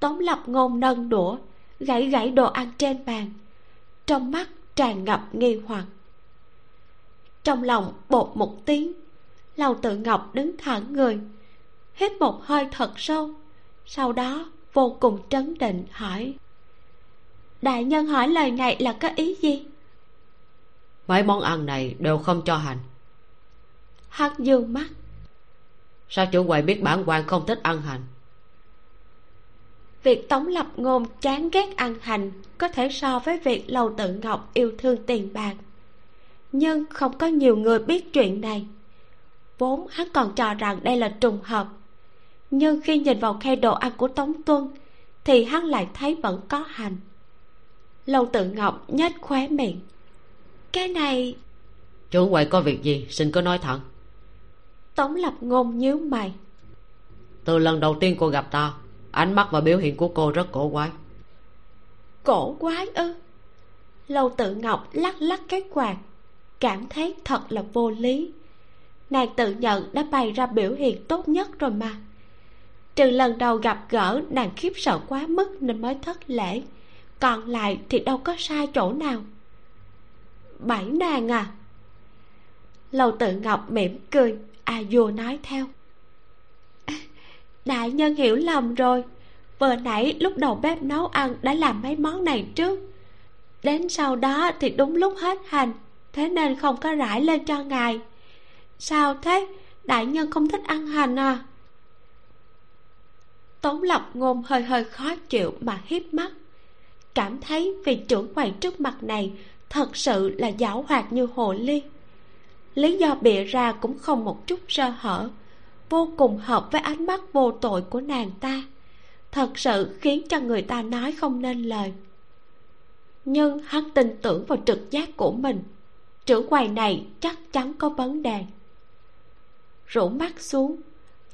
Tống lập ngôn nâng đũa gãy gãy đồ ăn trên bàn. Trong mắt tràn ngập nghi hoặc. Trong lòng bột một tiếng lầu tự ngọc đứng thẳng người hít một hơi thật sâu sau đó vô cùng trấn định hỏi. Đại nhân hỏi lời này là có ý gì? Mấy món ăn này đều không cho hành. Hắc dương mắt sao chủ quầy biết bản quan không thích ăn hành? Việc tống lập ngôn chán ghét ăn hành có thể so với việc lầu tự ngọc yêu thương tiền bạc. Nhưng không có nhiều người biết chuyện này. Vốn hắn còn cho rằng đây là trùng hợp. Nhưng khi nhìn vào khay đồ ăn của tống tuân thì hắn lại thấy vẫn có hành. Lâu tự ngọc nhếch khóe miệng. Cái này trưởng quầy có việc gì? Xin cứ nói thẳng tống lập ngôn nhíu mày. Từ lần đầu tiên cô gặp ta ánh mắt và biểu hiện của cô rất cổ quái. Cổ quái ư? Lâu tự ngọc lắc lắc cái quạt cảm thấy thật là vô lý. Nàng tự nhận đã bày ra biểu hiện tốt nhất rồi mà. Trừ lần đầu gặp gỡ nàng khiếp sợ quá mức nên mới thất lễ. Còn lại thì đâu có sai chỗ nào. Bảy nàng à? Lầu tự ngọc mỉm cười a vua nói theo. Đại nhân hiểu lầm rồi. Vừa nãy lúc đầu bếp nấu ăn đã làm mấy món này trước. Đến sau đó thì đúng lúc hết hành, thế nên không có rải lên cho ngài. Sao thế? Đại nhân không thích ăn hành à? Tống lộc ngôn hơi hơi khó chịu mà hiếp mắt. Cảm thấy vị trưởng quầy trước mặt này thật sự là giảo hoạt như hồ ly lý do bịa ra cũng không một chút sơ hở. Vô cùng hợp với ánh mắt vô tội của nàng ta. Thật sự khiến cho người ta nói không nên lời. Nhưng hắn tin tưởng vào trực giác của mình. Trưởng quầy này chắc chắn có vấn đề. Rủ mắt xuống,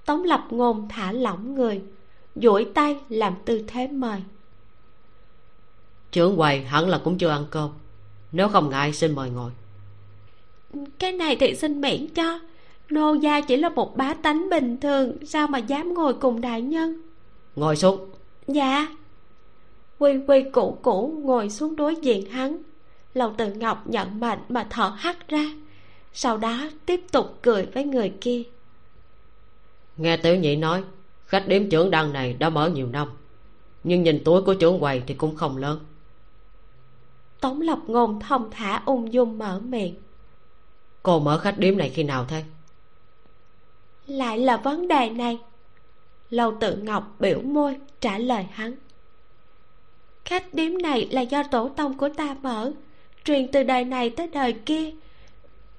tống lập ngôn thả lỏng người, duỗi tay làm tư thế mời. Trưởng quầy hẳn là cũng chưa ăn cơm. Nếu không ngại xin mời ngồi cái này thì xin miễn cho. Nô gia chỉ là một bá tánh bình thường sao mà dám ngồi cùng đại nhân? Ngồi xuống. Dạ. Quy quy cũ cũ ngồi xuống đối diện hắn. Lầu tự ngọc nhận mệnh mà thở hắt ra. Sau đó tiếp tục cười với người kia. Nghe tiểu nhị nói khách điếm trưởng đăng này đã mở nhiều năm nhưng nhìn tuổi của trưởng quầy thì cũng không lớn. Tống lập ngôn thông thả ung dung mở miệng cô mở khách điếm này khi nào thế? Lại là vấn đề này. Lâu tự ngọc biểu môi trả lời hắn. Khách điếm này là do tổ tông của ta mở. Truyền từ đời này tới đời kia.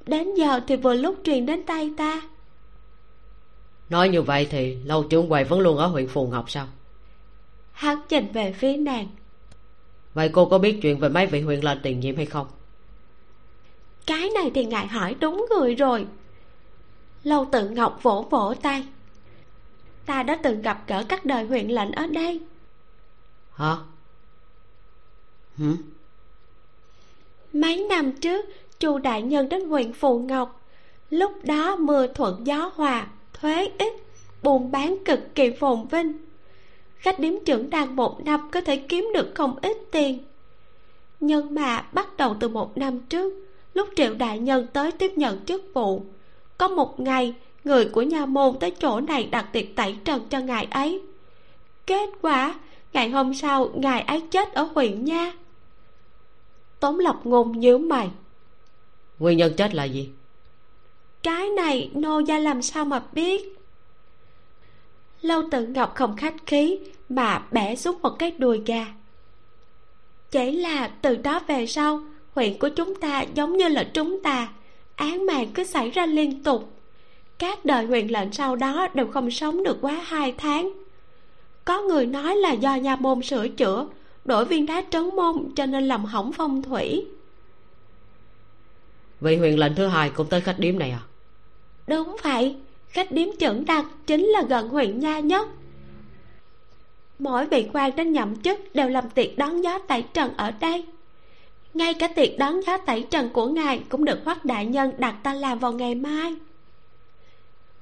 Đến giờ thì vừa lúc truyền đến tay ta. Nói như vậy thì lâu trưởng quầy vẫn luôn ở huyện phù ngọc sao? Hắn nhìn về phía nàng. Vậy cô có biết chuyện về mấy vị huyện lệnh tiền nhiệm hay không cái này thì ngài hỏi đúng người rồi. Lâu tự ngọc vỗ vỗ tay. Ta đã từng gặp gỡ các đời huyện lệnh ở đây. Hả? Hử? Mấy năm trước chu đại nhân đến huyện phù ngọc. Lúc đó mưa thuận gió hòa thuế ít buôn bán cực kỳ phồn vinh. Khách điếm trưởng đang một năm có thể kiếm được không ít tiền. Nhưng mà bắt đầu từ một năm trước lúc triệu đại nhân tới tiếp nhận chức vụ có một ngày người của nhà môn tới chỗ này đặt tiệc tẩy trần cho ngài ấy. Kết quả ngày hôm sau ngài ấy chết ở huyện nha. Tống lập ngôn nhíu mày. Nguyên nhân chết là gì? Cái này nô gia làm sao mà biết? Lâu tự ngọc không khách khí mà bẻ xuống một cái đùi gà. Chỉ là từ đó về sau huyện của chúng ta giống như là chúng ta án mạng cứ xảy ra liên tục. Các đời huyện lệnh sau đó đều không sống được quá hai tháng. Có người nói là do nhà môn sửa chữa đổi viên đá trấn môn cho nên làm hỏng phong thủy. Vị huyện lệnh thứ hai cũng tới khách điếm này à? Đúng vậy. Khách điếm chuẩn đặc chính là gần huyện nha nhất. Mỗi vị quan đến nhậm chức đều làm tiệc đón gió tẩy trần ở đây ngay cả tiệc đón giá tẩy trần của ngài cũng được hoắc đại nhân đặt ta làm vào ngày mai.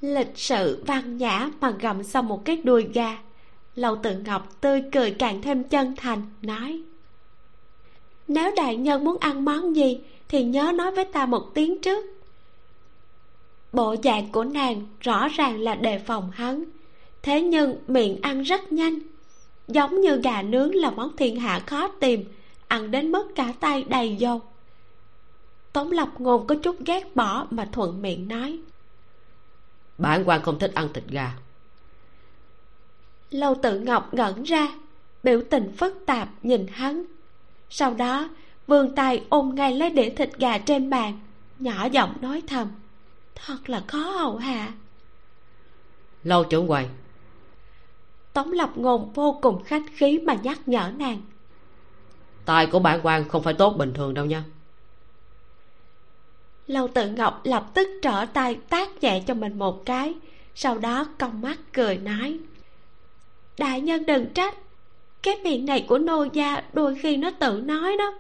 Lịch sự văn nhã mà gặm xong một cái đuôi gà lâu tự ngọc tươi cười càng thêm chân thành, nói, nếu đại nhân muốn ăn món gì thì nhớ nói với ta một tiếng trước. Bộ dạng của nàng rõ ràng là đề phòng hắn, thế nhưng miệng ăn rất nhanh, giống như gà nướng là món thiên hạ khó tìm ăn đến mức cả tay đầy dầu. Tống lập ngôn có chút ghét bỏ mà thuận miệng nói. Bản quan không thích ăn thịt gà. Lâu tự ngọc ngẩn ra biểu tình phức tạp nhìn hắn. Sau đó vươn tay ôm ngay lấy đĩa thịt gà trên bàn nhỏ giọng nói thầm thật là khó hầu hạ. Lâu trưởng quầy. Tống lập ngôn vô cùng khách khí mà nhắc nhở nàng tài của bản quan không phải tốt bình thường đâu nha. Lâu tự ngọc lập tức trở tay tác nhẹ cho mình một cái sau đó cong mắt cười nói. Đại nhân đừng trách cái miệng này của nô gia đôi khi nó tự nói đó.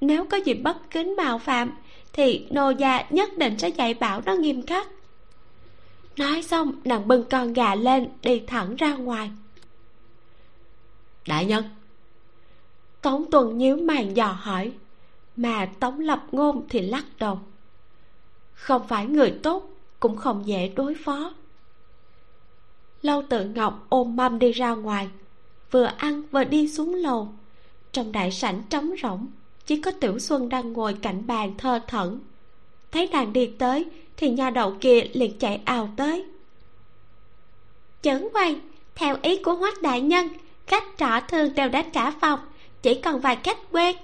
Nếu có gì bất kính mạo phạm thì nô gia nhất định sẽ dạy bảo nó nghiêm khắc. Nói xong nàng bưng con gà lên đi thẳng ra ngoài. Đại nhân tống tuần nhíu mày dò hỏi. Mà tống lập ngôn thì lắc đầu. Không phải người tốt, cũng không dễ đối phó. Lâu tự ngọc ôm mâm đi ra ngoài, vừa ăn vừa đi xuống lầu. Trong đại sảnh trống rỗng, chỉ có tiểu xuân đang ngồi cạnh bàn thơ thẩn. Thấy nàng đi tới, thì nhà đậu kia liền chạy ào tới. Chấn quay, theo ý của hoắc đại nhân, khách trọ thường đều đã trả phòng chỉ còn vài khách quen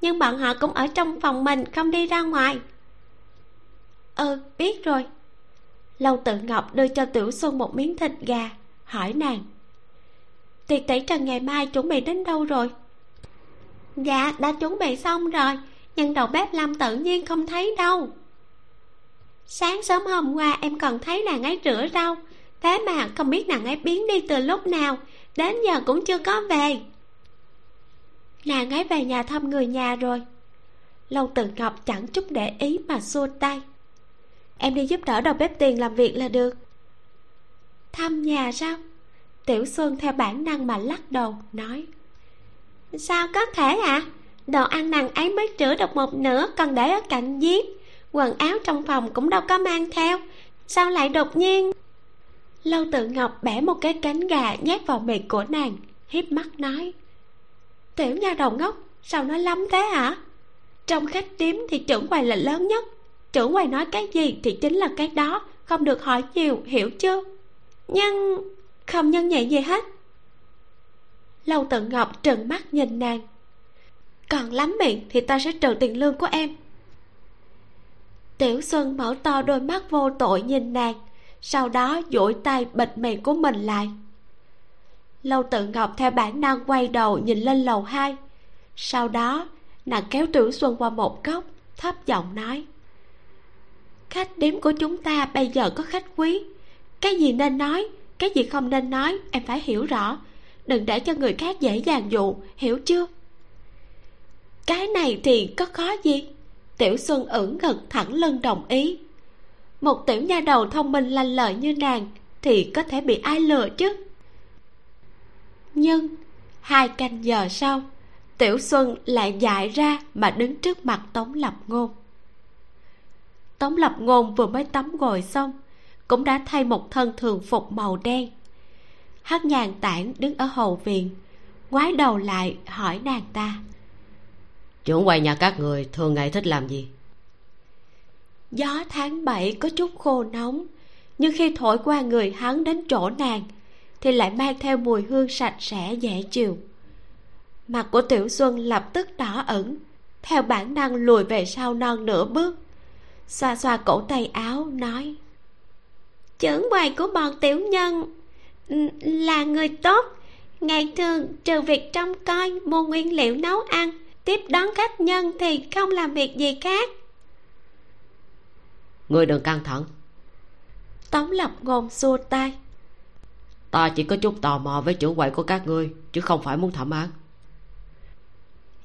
nhưng bọn họ cũng ở trong phòng mình không đi ra ngoài. Ừ biết rồi. Lâu tự ngọc đưa cho tiểu xuân một miếng thịt gà, hỏi nàng. Tiệc tỷ trần ngày mai chuẩn bị đến đâu rồi? Dạ đã chuẩn bị xong rồi, nhưng đầu bếp lâm tự nhiên không thấy đâu. Sáng sớm hôm qua em còn thấy nàng ấy rửa rau, thế mà không biết nàng ấy biến đi từ lúc nào, đến giờ cũng chưa có về nàng ấy về nhà thăm người nhà rồi. Lâu tự ngọc chẳng chút để ý mà xua tay. Em đi giúp đỡ đầu bếp tiền làm việc là được. Thăm nhà sao? Tiểu xuân theo bản năng mà lắc đầu, nói. Sao có thể ạ? À? đồ ăn nàng ấy mới rửa được một nửa còn để ở cạnh giếng. Quần áo trong phòng cũng đâu có mang theo. Sao lại đột nhiên? Lâu tự ngọc bẻ một cái cánh gà nhét vào miệng của nàng, hiếp mắt nói tiểu nha đầu ngốc, sao nói lắm thế hả? Trong khách điếm thì trưởng quầy là lớn nhất. Trưởng quầy nói cái gì thì chính là cái đó. Không được hỏi nhiều, hiểu chưa? Nhưng không nhân nhẹ gì hết. Lâu tận ngọc trừng mắt nhìn nàng. Còn lắm miệng thì ta sẽ trừ tiền lương của em. Tiểu xuân mở to đôi mắt vô tội nhìn nàng, sau đó duỗi tay bịt miệng của mình lại lâu tự ngọc theo bản năng quay đầu nhìn lên lầu hai. Sau đó, nàng kéo tiểu xuân qua một góc, thấp giọng nói, khách điếm của chúng ta bây giờ có khách quý. Cái gì nên nói, cái gì không nên nói, em phải hiểu rõ. Đừng để cho người khác dễ dàng dụ, hiểu chưa? Cái này thì có khó gì? Tiểu xuân ửng ngực thẳng lưng đồng ý. Một tiểu nha đầu thông minh lanh lợi như nàng thì có thể bị ai lừa chứ? Nhưng hai canh giờ sau tiểu xuân lại dại ra mà đứng trước mặt tống lập ngôn. Tống lập ngôn vừa mới tắm gội xong cũng đã thay một thân thường phục màu đen. Hắn nhàn tản đứng ở hầu viện ngoái đầu lại hỏi nàng ta. Trưởng quay nhà các người thường ngày thích làm gì? Gió tháng bảy có chút khô nóng nhưng khi thổi qua người hắn đến chỗ nàng thì lại mang theo mùi hương sạch sẽ dễ chịu. Mặt của tiểu xuân lập tức đỏ ửng theo bản năng lùi về sau non nửa bước. Xoa xoa cổ tay áo nói trưởng quầy của bọn tiểu nhân là người tốt. Ngày thường trừ việc trông coi mua nguyên liệu nấu ăn tiếp đón khách nhân thì không làm việc gì khác. Người đừng căng thẳng. Tống lập ngôn xua tay ta chỉ có chút tò mò với chủ quậy của các ngươi, chứ không phải muốn thảm án.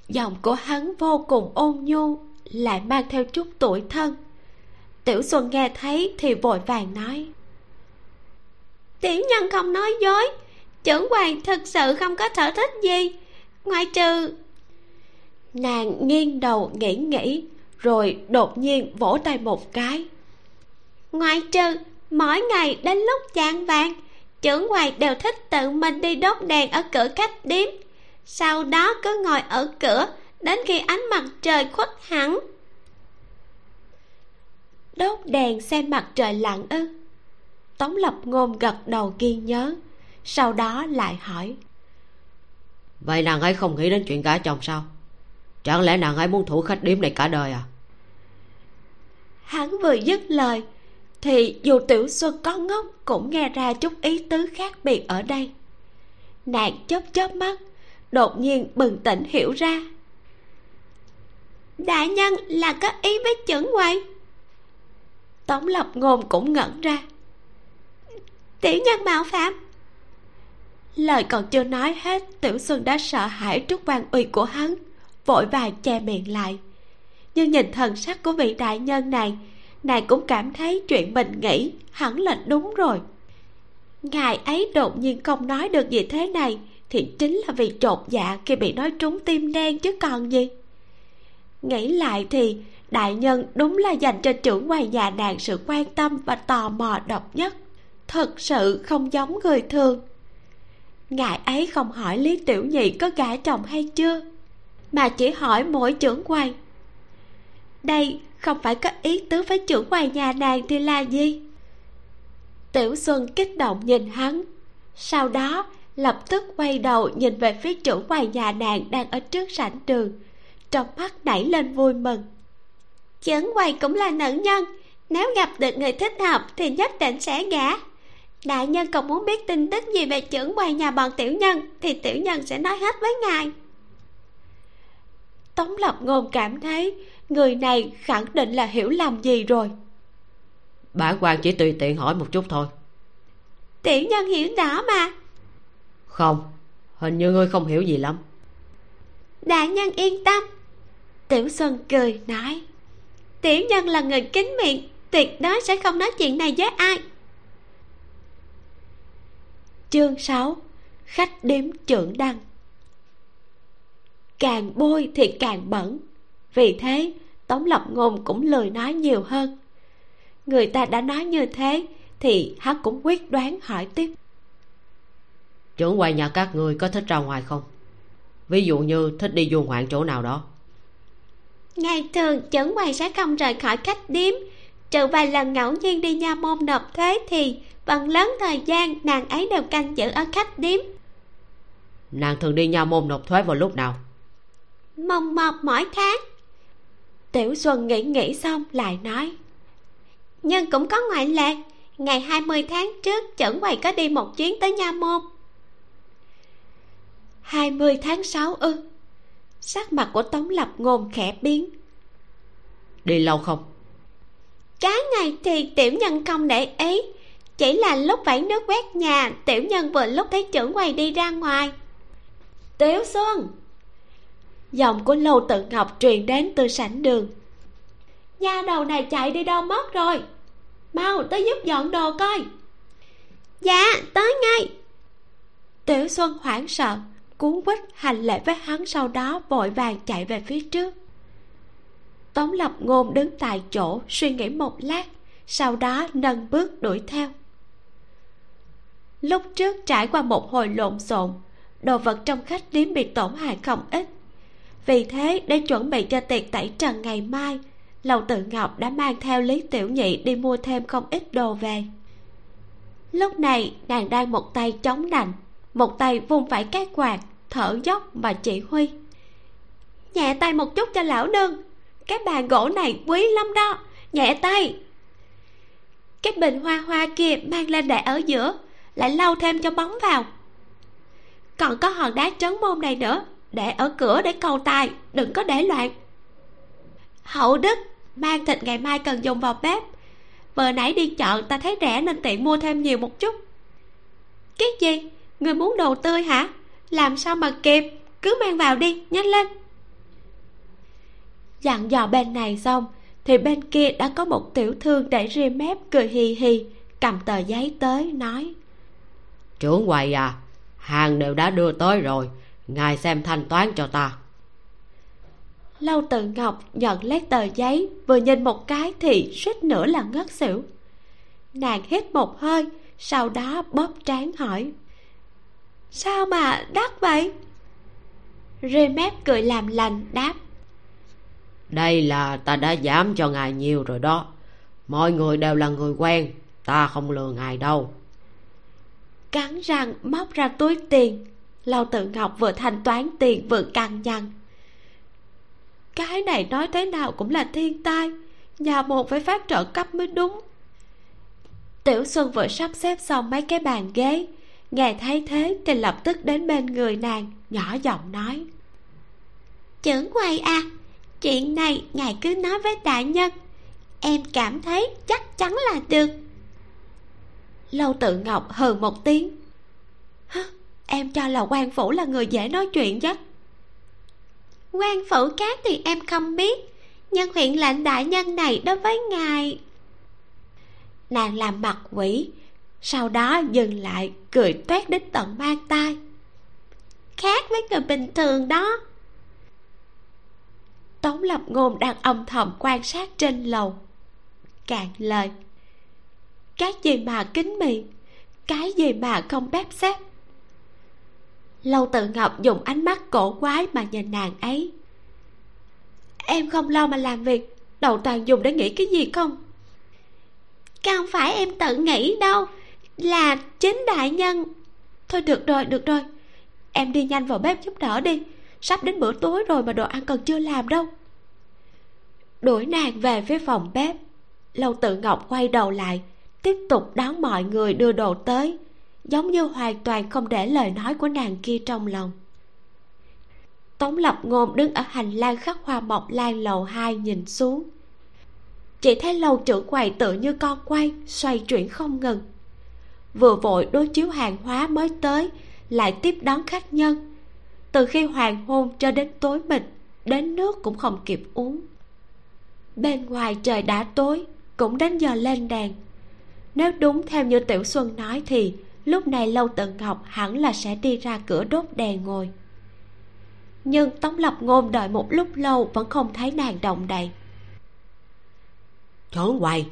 Giọng của hắn vô cùng ôn nhu, lại mang theo chút tuổi thân. Tiểu xuân nghe thấy thì vội vàng nói. Tiểu nhân không nói dối trưởng quậy thực sự không có sở thích gì. Ngoại trừ, nàng nghiêng đầu nghĩ nghĩ, rồi đột nhiên vỗ tay một cái. Ngoại trừ, mỗi ngày đến lúc chạng vàng trưởng quầy đều thích tự mình đi đốt đèn ở cửa khách điếm. Sau đó cứ ngồi ở cửa đến khi ánh mặt trời khuất hẳn. Đốt đèn xem mặt trời lặn ư. Tống lập ngôn gật đầu ghi nhớ sau đó lại hỏi. Vậy nàng ấy không nghĩ đến chuyện gả chồng sao? Chẳng lẽ nàng ấy muốn thủ khách điếm này cả đời à? Hắn vừa dứt lời thì dù tiểu xuân có ngốc, cũng nghe ra chút ý tứ khác biệt ở đây. Nàng chớp chớp mắt, đột nhiên bừng tỉnh hiểu ra. Đại nhân là có ý với chưởng quầy. Tống lập ngôn cũng ngẩn ra. Tiểu nhân mạo phạm. Lời còn chưa nói hết, tiểu xuân đã sợ hãi trước quan uy của hắn, vội vàng che miệng lại. Nhưng nhìn thần sắc của vị đại nhân này nàng cũng cảm thấy chuyện mình nghĩ hẳn là đúng rồi. Ngài ấy đột nhiên không nói được gì thế này, thì chính là vì trột dạ khi bị nói trúng tim đen chứ còn gì. Nghĩ lại thì đại nhân đúng là dành cho trưởng quầy nhà nàng sự quan tâm và tò mò độc nhất, thật sự không giống người thường. Ngài ấy không hỏi lý tiểu nhị có gả chồng hay chưa, mà chỉ hỏi mỗi trưởng quầy. Đây không phải có ý tứ với trưởng ngoài nhà nàng thì là gì? Tiểu xuân kích động nhìn hắn. Sau đó lập tức quay đầu nhìn về phía trưởng quầy nhà nàng đang ở trước sảnh trường, trong mắt nảy lên vui mừng. Trưởng quầy cũng là nữ nhân. Nếu gặp được người thích hợp thì nhất định sẽ gả. Đại nhân còn muốn biết tin tức gì về trưởng quầy nhà bọn tiểu nhân thì tiểu nhân sẽ nói hết với ngài. Tống lập ngôn cảm thấy người này khẳng định là hiểu làm gì rồi. Bản quan chỉ tùy tiện hỏi một chút thôi. Tiểu nhân hiểu rõ mà. Không hình như ngươi không hiểu gì lắm. Đại nhân yên tâm. Tiểu xuân cười nói tiểu nhân là người kính miệng tuyệt đối sẽ không nói chuyện này với ai. Chương 6 khách đếm trưởng đăng. Càng bôi thì càng bẩn. Vì thế tống lập ngôn cũng lười nói nhiều hơn. Người ta đã nói như thế thì hắn cũng quyết đoán hỏi tiếp. Trưởng quầy nhà các người có thích ra ngoài không? Ví dụ như thích đi du ngoạn chỗ nào đó. Ngày thường trưởng quầy sẽ không rời khỏi khách điếm. Trừ vài lần ngẫu nhiên đi nha môn nộp thuế thì phần lớn thời gian nàng ấy đều canh giữ ở khách điếm. Nàng thường đi nha môn nộp thuế vào lúc nào? Mồng mọt mỗi tháng tiểu xuân nghĩ nghĩ xong lại nói. Nhưng cũng có ngoại lệ ngày 20 tháng trước chẩn quầy có đi một chuyến tới nha môn. 20 tháng 6 ư sắc mặt của tống lập ngôn khẽ biến. Đi lâu không? Cái ngày thì tiểu nhân không để ý chỉ là lúc vẩy nước quét nhà tiểu nhân vừa lúc thấy trưởng quầy đi ra ngoài. Tiểu xuân giọng của lâu tự ngọc truyền đến từ sảnh đường. Nha đầu này chạy đi đâu mất rồi? Mau tới giúp dọn đồ coi. Dạ tới ngay. Tiểu xuân hoảng sợ cuốn quýt hành lễ với hắn sau đó vội vàng chạy về phía trước. Tống lập ngôn đứng tại chỗ suy nghĩ một lát sau đó nâng bước đuổi theo. Lúc trước trải qua một hồi lộn xộn đồ vật trong khách điếm bị tổn hại không ít vì thế, để chuẩn bị cho tiệc tẩy trần ngày mai, lầu tự ngọc đã mang theo lý tiểu nhị đi mua thêm không ít đồ về. Lúc này, nàng đang một tay chống nạnh, một tay vung phải cái quạt, thở dốc mà chỉ huy. Nhẹ tay một chút cho lão nương, cái bàn gỗ này quý lắm đó, nhẹ tay. Cái bình hoa hoa kia mang lên để ở giữa, lại lau thêm cho bóng vào. Còn có hòn đá trấn môn này nữa để ở cửa để cầu tài, đừng có để loạn. Hậu đức mang thịt ngày mai cần dùng vào bếp. Vừa nãy đi chợ, ta thấy rẻ nên tiện mua thêm nhiều một chút. Cái gì? Người muốn đồ tươi hả? Làm sao mà kịp? Cứ mang vào đi, nhanh lên. Dặn dò bên này xong, thì bên kia đã có một tiểu thương để ria mép cười hì hì, cầm tờ giấy tới, nói. Trưởng quầy à hàng đều đã đưa tới rồi ngài xem thanh toán cho ta. Lâu tự ngọc nhận lấy tờ giấy vừa nhìn một cái thì suýt nữa là ngất xỉu. Nàng hít một hơi sau đó bóp trán hỏi sao mà đắt vậy? Rê mép cười làm lành đáp đây là ta đã giảm cho ngài nhiều rồi đó. Mọi người đều là người quen ta không lừa ngài đâu. Cắn răng móc ra túi tiền lâu tự ngọc vừa thanh toán tiền vừa cằn nhằn cái này nói thế nào cũng là thiên tai, nhà một phải phát trợ cấp mới đúng. Tiểu xuân vừa sắp xếp xong mấy cái bàn ghế, nghe thấy thế thì lập tức đến bên người nàng, nhỏ giọng nói. Trưởng quầy à chuyện này ngài cứ nói với đại nhân, em cảm thấy chắc chắn là được. Lâu tự ngọc hừ một tiếng. Hả? Em cho là quan phủ là người dễ nói chuyện chứ. Quan phủ khác thì em không biết, nhưng huyện lệnh đại nhân này đối với ngài. Nàng làm mặt quỷ, sau đó dừng lại, cười toét đến tận mang tai. Khác với người bình thường đó. Tống lập ngôn đang âm thầm quan sát trên lầu. Cạn lời, cái gì mà kính miệng? Cái gì mà không bếp xếp? Lâu tự ngọc dùng ánh mắt cổ quái mà nhìn nàng ấy. Em không lo mà làm việc, đầu toàn dùng để nghĩ cái gì không? Không phải em tự nghĩ đâu, là chính đại nhân. Thôi được rồi được rồi. Em đi nhanh vào bếp giúp đỡ đi. Sắp đến bữa tối rồi mà đồ ăn còn chưa làm đâu. Đuổi nàng về phía phòng bếp. Lâu tự ngọc quay đầu lại, tiếp tục đón mọi người đưa đồ tới giống như hoàn toàn không để lời nói của nàng kia trong lòng. Tống lập ngôn đứng ở hành lang khắc hoa mộc lan lầu hai nhìn xuống. Chỉ thấy lầu trưởng quầy tự như con quay, xoay chuyển không ngừng. Vừa vội đối chiếu hàng hóa mới tới, lại tiếp đón khách nhân. Từ khi hoàng hôn cho đến tối mịt, đến nước cũng không kịp uống. Bên ngoài trời đã tối, cũng đến giờ lên đèn. Nếu đúng theo như tiểu xuân nói thì lúc này lâu tự ngọc hẳn là sẽ đi ra cửa đốt đèn ngồi. Nhưng tống lập ngôn đợi một lúc lâu vẫn không thấy nàng động đậy. Trốn quầy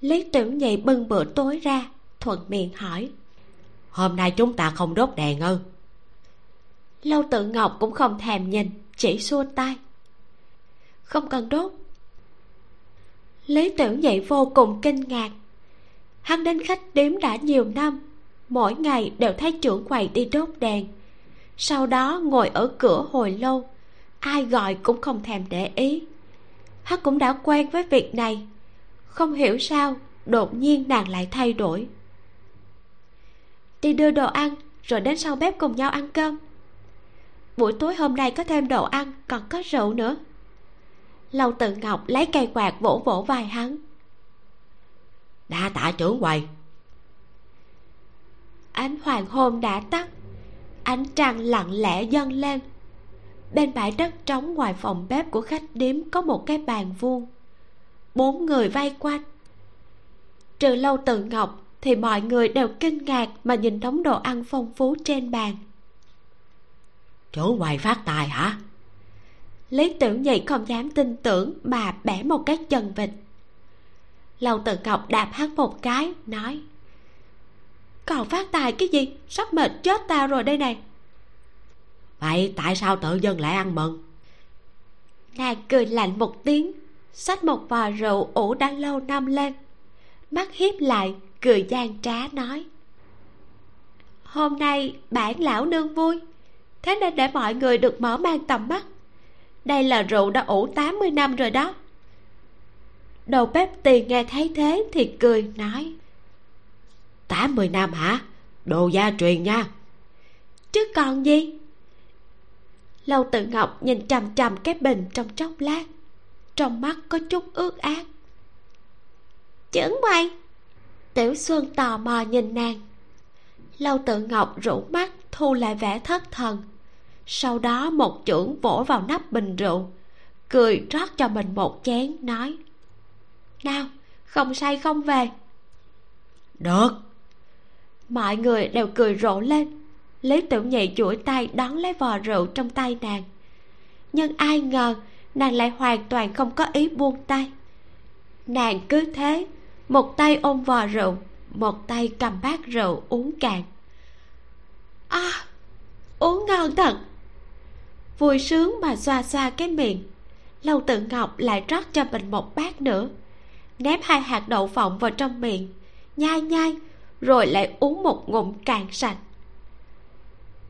lý tiểu nhị bưng bữa tối ra thuận miệng hỏi. Hôm nay chúng ta không đốt đèn ư? Lâu tự ngọc cũng không thèm nhìn chỉ xua tay. Không cần đốt. Lý tiểu nhị vô cùng kinh ngạc hắn đến khách điếm đã nhiều năm, mỗi ngày đều thấy trưởng quầy đi đốt đèn. Sau đó ngồi ở cửa hồi lâu, ai gọi cũng không thèm để ý. Hắn cũng đã quen với việc này, không hiểu sao đột nhiên nàng lại thay đổi. Đi đưa đồ ăn, rồi đến sau bếp cùng nhau ăn cơm. Buổi tối hôm nay có thêm đồ ăn, còn có rượu nữa. Lâu tự ngọc lấy cây quạt vỗ vỗ vai hắn đa tạ trưởng quầy. Ánh hoàng hôn đã tắt. Ánh trăng lặng lẽ dâng lên. Bên bãi đất trống ngoài phòng bếp của khách điếm có một cái bàn vuông. Bốn người vây quanh. Trừ lâu tự ngọc thì mọi người đều kinh ngạc mà nhìn đống đồ ăn phong phú trên bàn. Trưởng quầy phát tài hả? Lý tiểu nhị không dám tin tưởng mà bẻ một cái chân vịt lâu tự ngọc đạp hắn một cái nói còn phát tài cái gì? Sắp mệt chết tao rồi đây này. Vậy tại sao tự dân lại ăn mừng? Nàng cười lạnh một tiếng xách một vò rượu ủ đã lâu năm lên mắt hiếp lại cười gian trá nói hôm nay bản lão nương vui thế nên để mọi người được mở mang tầm mắt. Đây là rượu đã ủ 80 năm rồi đó đầu bếp tiền nghe thấy thế thì cười, nói. 80 năm hả? Đồ gia truyền nha. Chứ còn gì? Lâu tự ngọc nhìn chằm chằm cái bình trong chốc lát. Trong mắt có chút ướt át chứng quay. Tiểu xuân tò mò nhìn nàng. Lâu tự ngọc rủ mắt, thu lại vẻ thất thần. Sau đó một chưởng vỗ vào nắp bình rượu, cười rót cho mình một chén, nói nào không say không về. Được. Mọi người đều cười rộ lên. Lý tiểu nhị chuỗi tay đón lấy vò rượu trong tay nàng. Nhưng ai ngờ nàng lại hoàn toàn không có ý buông tay. Nàng cứ thế một tay ôm vò rượu một tay cầm bát rượu uống cạn. À uống ngon thật. Vui sướng mà xoa xoa cái miệng. Lâu tự ngọc lại rót cho mình một bát nữa ném hai hạt đậu phộng vào trong miệng nhai nhai rồi lại uống một ngụm cạn sạch.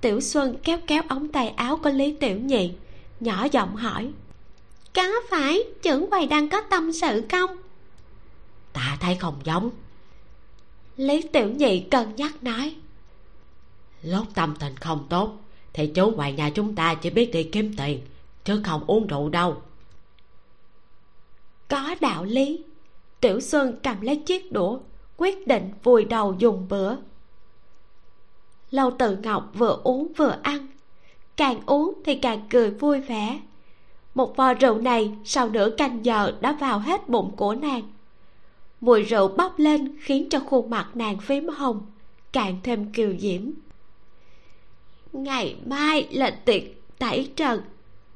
Tiểu xuân kéo kéo ống tay áo của lý tiểu nhị nhỏ giọng hỏi có phải trưởng quầy đang có tâm sự không? Ta thấy không giống. Lý tiểu nhị cân nhắc nói lúc tâm tình không tốt thì chú ngoài nhà chúng ta chỉ biết đi kiếm tiền chứ không uống rượu đâu. Có đạo lý tiểu xuân cầm lấy chiếc đũa, quyết định vùi đầu dùng bữa. Lâu tự ngọc vừa uống vừa ăn, càng uống thì càng cười vui vẻ. Một vò rượu này sau nửa canh giờ đã vào hết bụng của nàng. Mùi rượu bốc lên khiến cho khuôn mặt nàng phím hồng, càng thêm kiều diễm. Ngày mai là tiệc tẩy trần,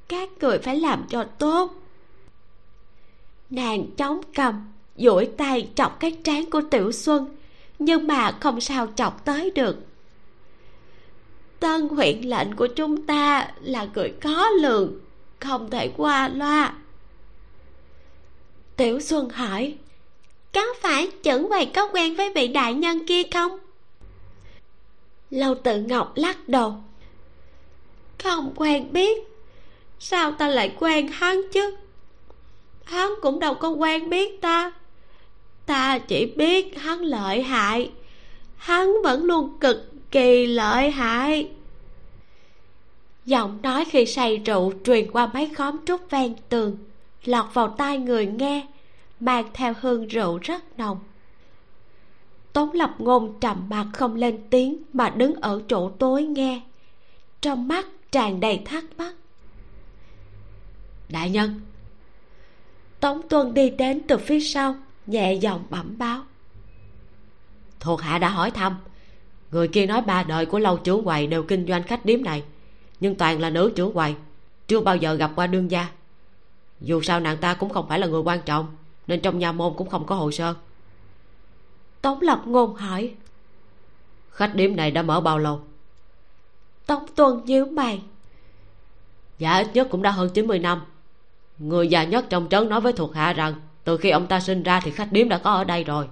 các người phải làm cho tốt. Nàng chống cầm duỗi tay chọc cái trán của tiểu xuân, nhưng mà không sao chọc tới được. Tân huyện lệnh của chúng ta là người có lường, không thể qua loa. Tiểu xuân hỏi, có phải chẩn quầy có quen với vị đại nhân kia không? Lâu tự ngọc lắc đầu, không quen biết, sao ta lại quen hắn chứ? Hắn cũng đâu có quen biết ta ta chỉ biết hắn lợi hại. Hắn vẫn luôn cực kỳ lợi hại. Giọng nói khi say rượu truyền qua mấy khóm trúc ven tường, lọt vào tai người nghe, mang theo hương rượu rất nồng. Tống lập ngôn trầm mặc không lên tiếng mà đứng ở chỗ tối nghe. Trong mắt tràn đầy thắc mắc. Đại nhân. Tống tuân đi đến từ phía sau nhẹ giọng bẩm báo. Thuộc hạ đã hỏi thăm. Người kia nói ba đời của lâu chủ quầy đều kinh doanh khách điếm này nhưng toàn là nữ chủ quầy chưa bao giờ gặp qua đương gia. Dù sao nàng ta cũng không phải là người quan trọng nên trong nhà môn cũng không có hồ sơ. Tống lập ngôn hỏi. Khách điếm này đã mở bao lâu? Tống tuân nhíu mày. Dạ ít nhất cũng đã hơn 90 năm. Người già nhất trong trấn nói với thuộc hạ rằng từ khi ông ta sinh ra thì khách điếm đã có ở đây rồi.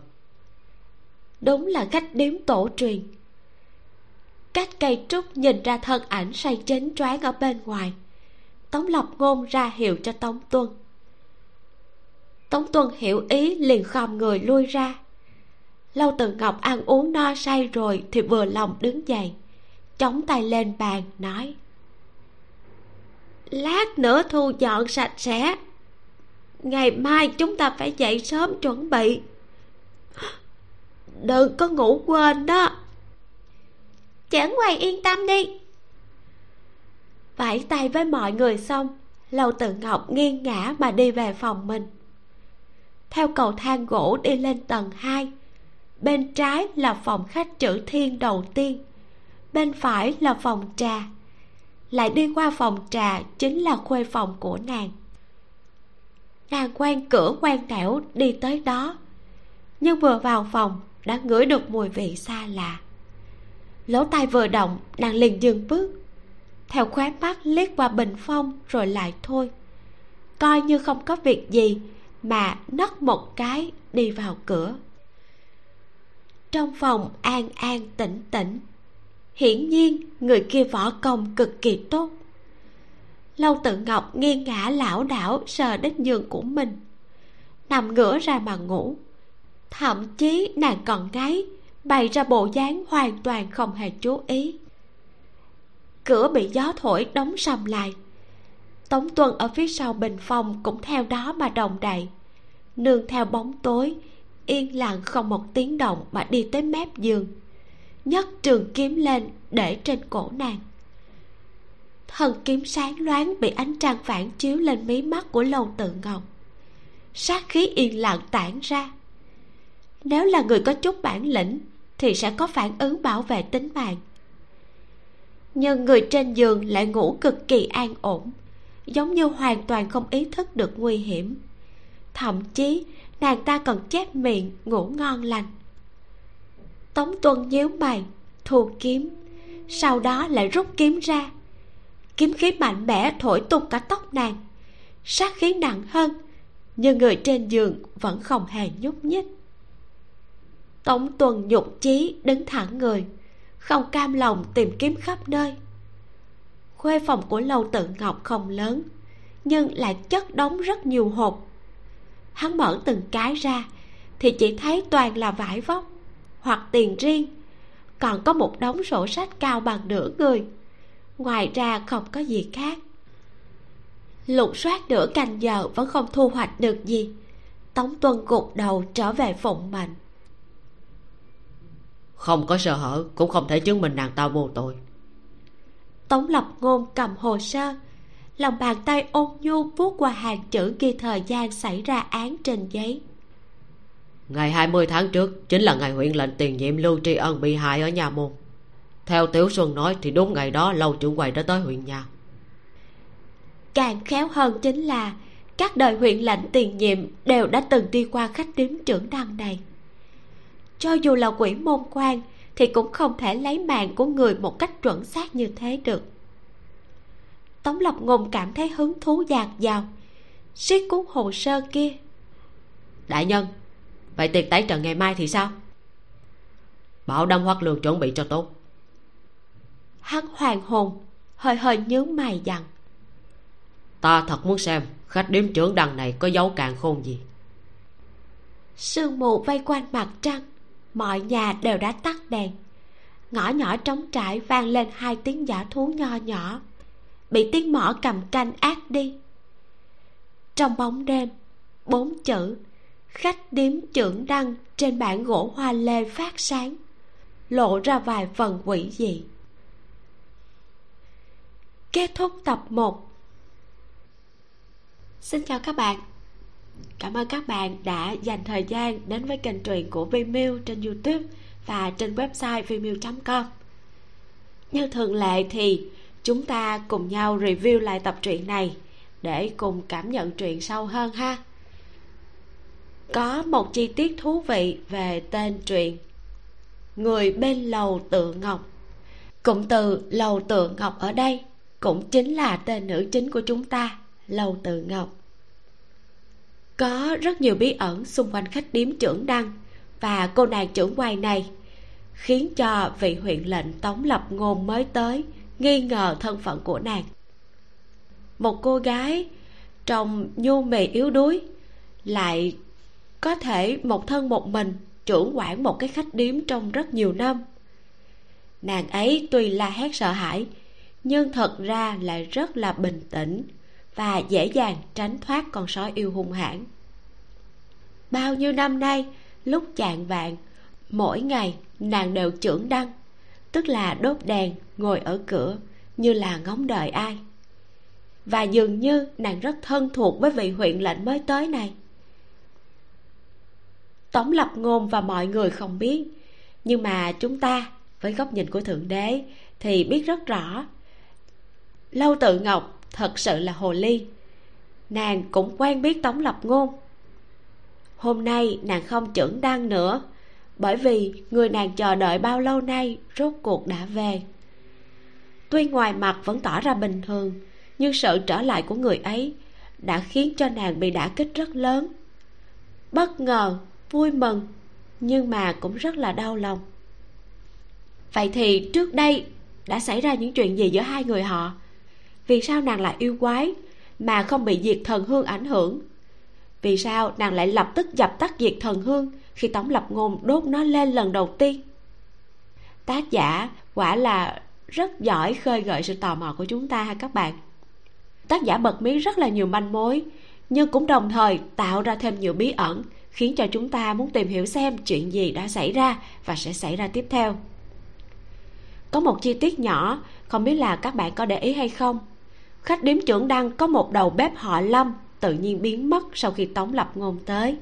Đúng là khách điếm tổ truyền. Cách cây trúc nhìn ra thân ảnh say chến choáng ở bên ngoài. Tống lập ngôn ra hiệu cho tống tuân. Tống tuân hiểu ý liền khom người lui ra. Lâu từ ngọc ăn uống no say rồi thì vừa lòng đứng dậy, chống tay lên bàn, nói, lát nữa thu dọn sạch sẽ ngày mai chúng ta phải dậy sớm chuẩn bị. Đừng có ngủ quên đó. Chẳng hoàng yên tâm đi. Vẫy tay với mọi người xong, lâu tự ngọc nghiêng ngã mà đi về phòng mình. Theo cầu thang gỗ đi lên tầng 2 bên trái là phòng khách chữ thiên đầu tiên, bên phải là phòng trà. Lại đi qua phòng trà chính là khuê phòng của nàng nàng quan cửa quan tẻo đi tới đó. Nhưng vừa vào phòng, đã ngửi được mùi vị xa lạ. Lỗ tai vừa động, nàng liền dừng bước. Theo khóe mắt liếc qua bình phong rồi lại thôi. Coi như không có việc gì, mà nấc một cái đi vào cửa. Trong phòng an an tĩnh tĩnh, hiển nhiên người kia võ công cực kỳ tốt lâu tự ngọc nghiêng ngã lảo đảo sờ đến giường của mình. Nằm ngửa ra mà ngủ. Thậm chí nàng còn ngáy, bày ra bộ dáng hoàn toàn không hề chú ý. Cửa bị gió thổi đóng sầm lại. Tống tuân ở phía sau bình phong cũng theo đó mà đồng đậy. Nương theo bóng tối, yên lặng không một tiếng động mà đi tới mép giường. Nhấc trường kiếm lên để trên cổ nàng thần kiếm sáng loáng bị ánh trăng phản chiếu lên mí mắt của lâu tự ngọc. Sát khí yên lặng tản ra. Nếu là người có chút bản lĩnh, thì sẽ có phản ứng bảo vệ tính mạng. Nhưng người trên giường lại ngủ cực kỳ an ổn, giống như hoàn toàn không ý thức được nguy hiểm. Thậm chí, nàng ta còn chép miệng ngủ ngon lành. Tống tuân nhíu mày, thu kiếm, sau đó lại rút kiếm ra kiếm khí mạnh mẽ thổi tung cả tóc nàng. Sát khí nặng hơn, nhưng người trên giường vẫn không hề nhúc nhích. Tống tuần nhục chí đứng thẳng người, không cam lòng tìm kiếm khắp nơi. Khuê phòng của lâu tự ngọc không lớn, nhưng lại chất đóng rất nhiều hộp. Hắn mở từng cái ra, thì chỉ thấy toàn là vải vóc hoặc tiền riêng, còn có một đống sổ sách cao bằng nửa người ngoài ra không có gì khác. Lục soát nửa canh giờ vẫn không thu hoạch được gì. Tống tuân gục đầu trở về phụng mệnh không có sơ hở cũng không thể chứng minh nàng ta vô tội. Tống lập ngôn cầm hồ sơ. Lòng bàn tay ôn nhu vuốt qua hàng chữ ghi thời gian xảy ra án trên giấy. Ngày 20 tháng trước chính là ngày huyện lệnh tiền nhiệm lưu tri ân bị hại ở nhà môn theo tiểu xuân nói thì đúng ngày đó lâu trưởng quầy đã tới huyện nhà. Càng khéo hơn chính là các đời huyện lệnh tiền nhiệm đều đã từng đi qua khách điếm trưởng đăng này. Cho dù là quỷ môn quan thì cũng không thể lấy mạng của người một cách chuẩn xác như thế được. Tống lập ngôn cảm thấy hứng thú dạt dào. Siết cuốn hồ sơ kia. Đại nhân vậy tiệc tái trần ngày mai thì sao? Bảo đâm hoắc lương chuẩn bị cho tốt hắn hoàng hồn hơi hơi nhướng mày dặn ta thật muốn xem khách điếm trưởng đằng này có dấu càng khôn gì. Sương mù vây quanh mặt trăng mọi nhà đều đã tắt đèn. Ngõ nhỏ trống trải vang lên hai tiếng giả thú nho nhỏ bị tiếng mỏ cầm canh ác đi. Trong bóng đêm bốn chữ khách điếm trưởng đăng trên bản gỗ hoa lê phát sáng lộ ra vài phần quỷ dị kết thúc tập 1 Xin chào các bạn. Cảm ơn các bạn đã dành thời gian đến với kênh truyện của Vimeo trên Youtube và trên website vimeo.com Như thường lệ thì chúng ta cùng nhau review lại tập truyện này để cùng cảm nhận truyện sâu hơn ha. Có một chi tiết thú vị về tên truyện. Người bên lầu tự ngọc. Cụm từ lầu tự ngọc ở đây cũng chính là tên nữ chính của chúng ta lầu tự ngọc. Có rất nhiều bí ẩn xung quanh khách điếm trưởng đăng và cô nàng trưởng quầy này, khiến cho vị huyện lệnh tống lập ngôn mới tới nghi ngờ thân phận của nàng. Một cô gái trông nhu mì yếu đuối, lại có thể một thân một mình trưởng quản một cái khách điếm trong rất nhiều năm. Nàng ấy tuy la hét sợ hãi nhưng thật ra lại rất là bình tĩnh và dễ dàng tránh thoát con sói yêu hung hãn. Bao nhiêu năm nay, lúc chạng vạn mỗi ngày nàng đều trưởng đăng, tức là đốt đèn, ngồi ở cửa, như là ngóng đợi ai. Và dường như nàng rất thân thuộc với vị huyện lệnh mới tới này. Tống lập ngôn và mọi người không biết, nhưng mà chúng ta, với góc nhìn của thượng đế, thì biết rất rõ lâu tự ngọc thật sự là hồ ly. Nàng cũng quen biết tống lập ngôn. Hôm nay nàng không trưởng đăng nữa, bởi vì người nàng chờ đợi bao lâu nay rốt cuộc đã về. Tuy ngoài mặt vẫn tỏ ra bình thường, nhưng sự trở lại của người ấy đã khiến cho nàng bị đả kích rất lớn. Bất ngờ, vui mừng, nhưng mà cũng rất là đau lòng. Vậy thì trước đây đã xảy ra những chuyện gì giữa hai người họ? Vì sao nàng lại yêu quái mà không bị diệt thần hương ảnh hưởng? Vì sao nàng lại lập tức dập tắt diệt thần hương khi tống lập ngôn đốt nó lên lần đầu tiên? Tác giả quả là rất giỏi khơi gợi sự tò mò của chúng ta ha các bạn. Tác giả bật mí rất là nhiều manh mối, nhưng cũng đồng thời tạo ra thêm nhiều bí ẩn, khiến cho chúng ta muốn tìm hiểu xem chuyện gì đã xảy ra và sẽ xảy ra tiếp theo. Có một chi tiết nhỏ, không biết là các bạn có để ý hay không? Khách điếm trưởng đăng có một đầu bếp họ lâm tự nhiên biến mất sau khi tống lập ngôn tới.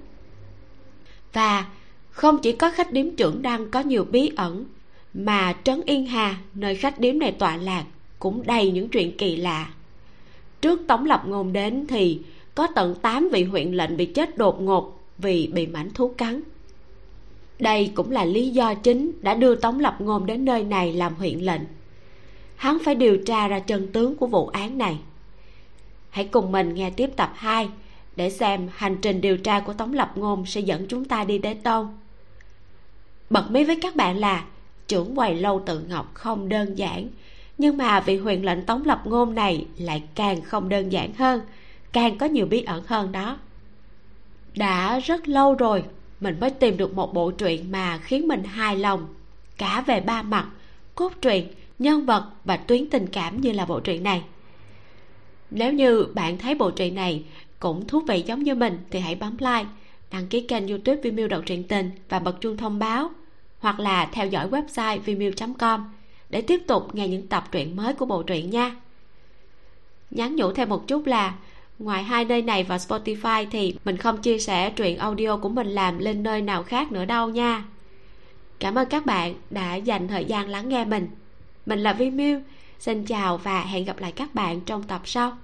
Và không chỉ có khách điếm trưởng đăng có nhiều bí ẩn, mà trấn yên hà, nơi khách điếm này tọa lạc, cũng đầy những chuyện kỳ lạ. Trước tống lập ngôn đến thì có tận 8 vị huyện lệnh bị chết đột ngột vì bị mảnh thú cắn. Đây cũng là lý do chính đã đưa tống lập ngôn đến nơi này làm huyện lệnh hắn phải điều tra ra chân tướng của vụ án này. Hãy cùng mình nghe tiếp tập 2 để xem hành trình điều tra của tống lập ngôn sẽ dẫn chúng ta đi đến đâu. Bật mí với các bạn là, trưởng quầy lâu tự ngọc không đơn giản, nhưng mà vị huyền lệnh tống lập ngôn này lại càng không đơn giản hơn, càng có nhiều bí ẩn hơn đó. Đã rất lâu rồi, mình mới tìm được một bộ truyện mà khiến mình hài lòng, cả về ba mặt, cốt truyện nhân vật và tuyến tình cảm như là bộ truyện này. Nếu như bạn thấy bộ truyện này cũng thú vị giống như mình thì hãy bấm like, đăng ký kênh youtube vimeo đọc truyện tình và bật chuông thông báo, hoặc là theo dõi website vimeo com để tiếp tục nghe những tập truyện mới của bộ truyện nha. Nhắn nhủ thêm một chút là, ngoài hai nơi này và spotify thì mình không chia sẻ truyện audio của mình làm lên nơi nào khác nữa đâu nha. Cảm ơn các bạn đã dành thời gian lắng nghe mình mình là vi miu. Xin chào và hẹn gặp lại các bạn trong tập sau.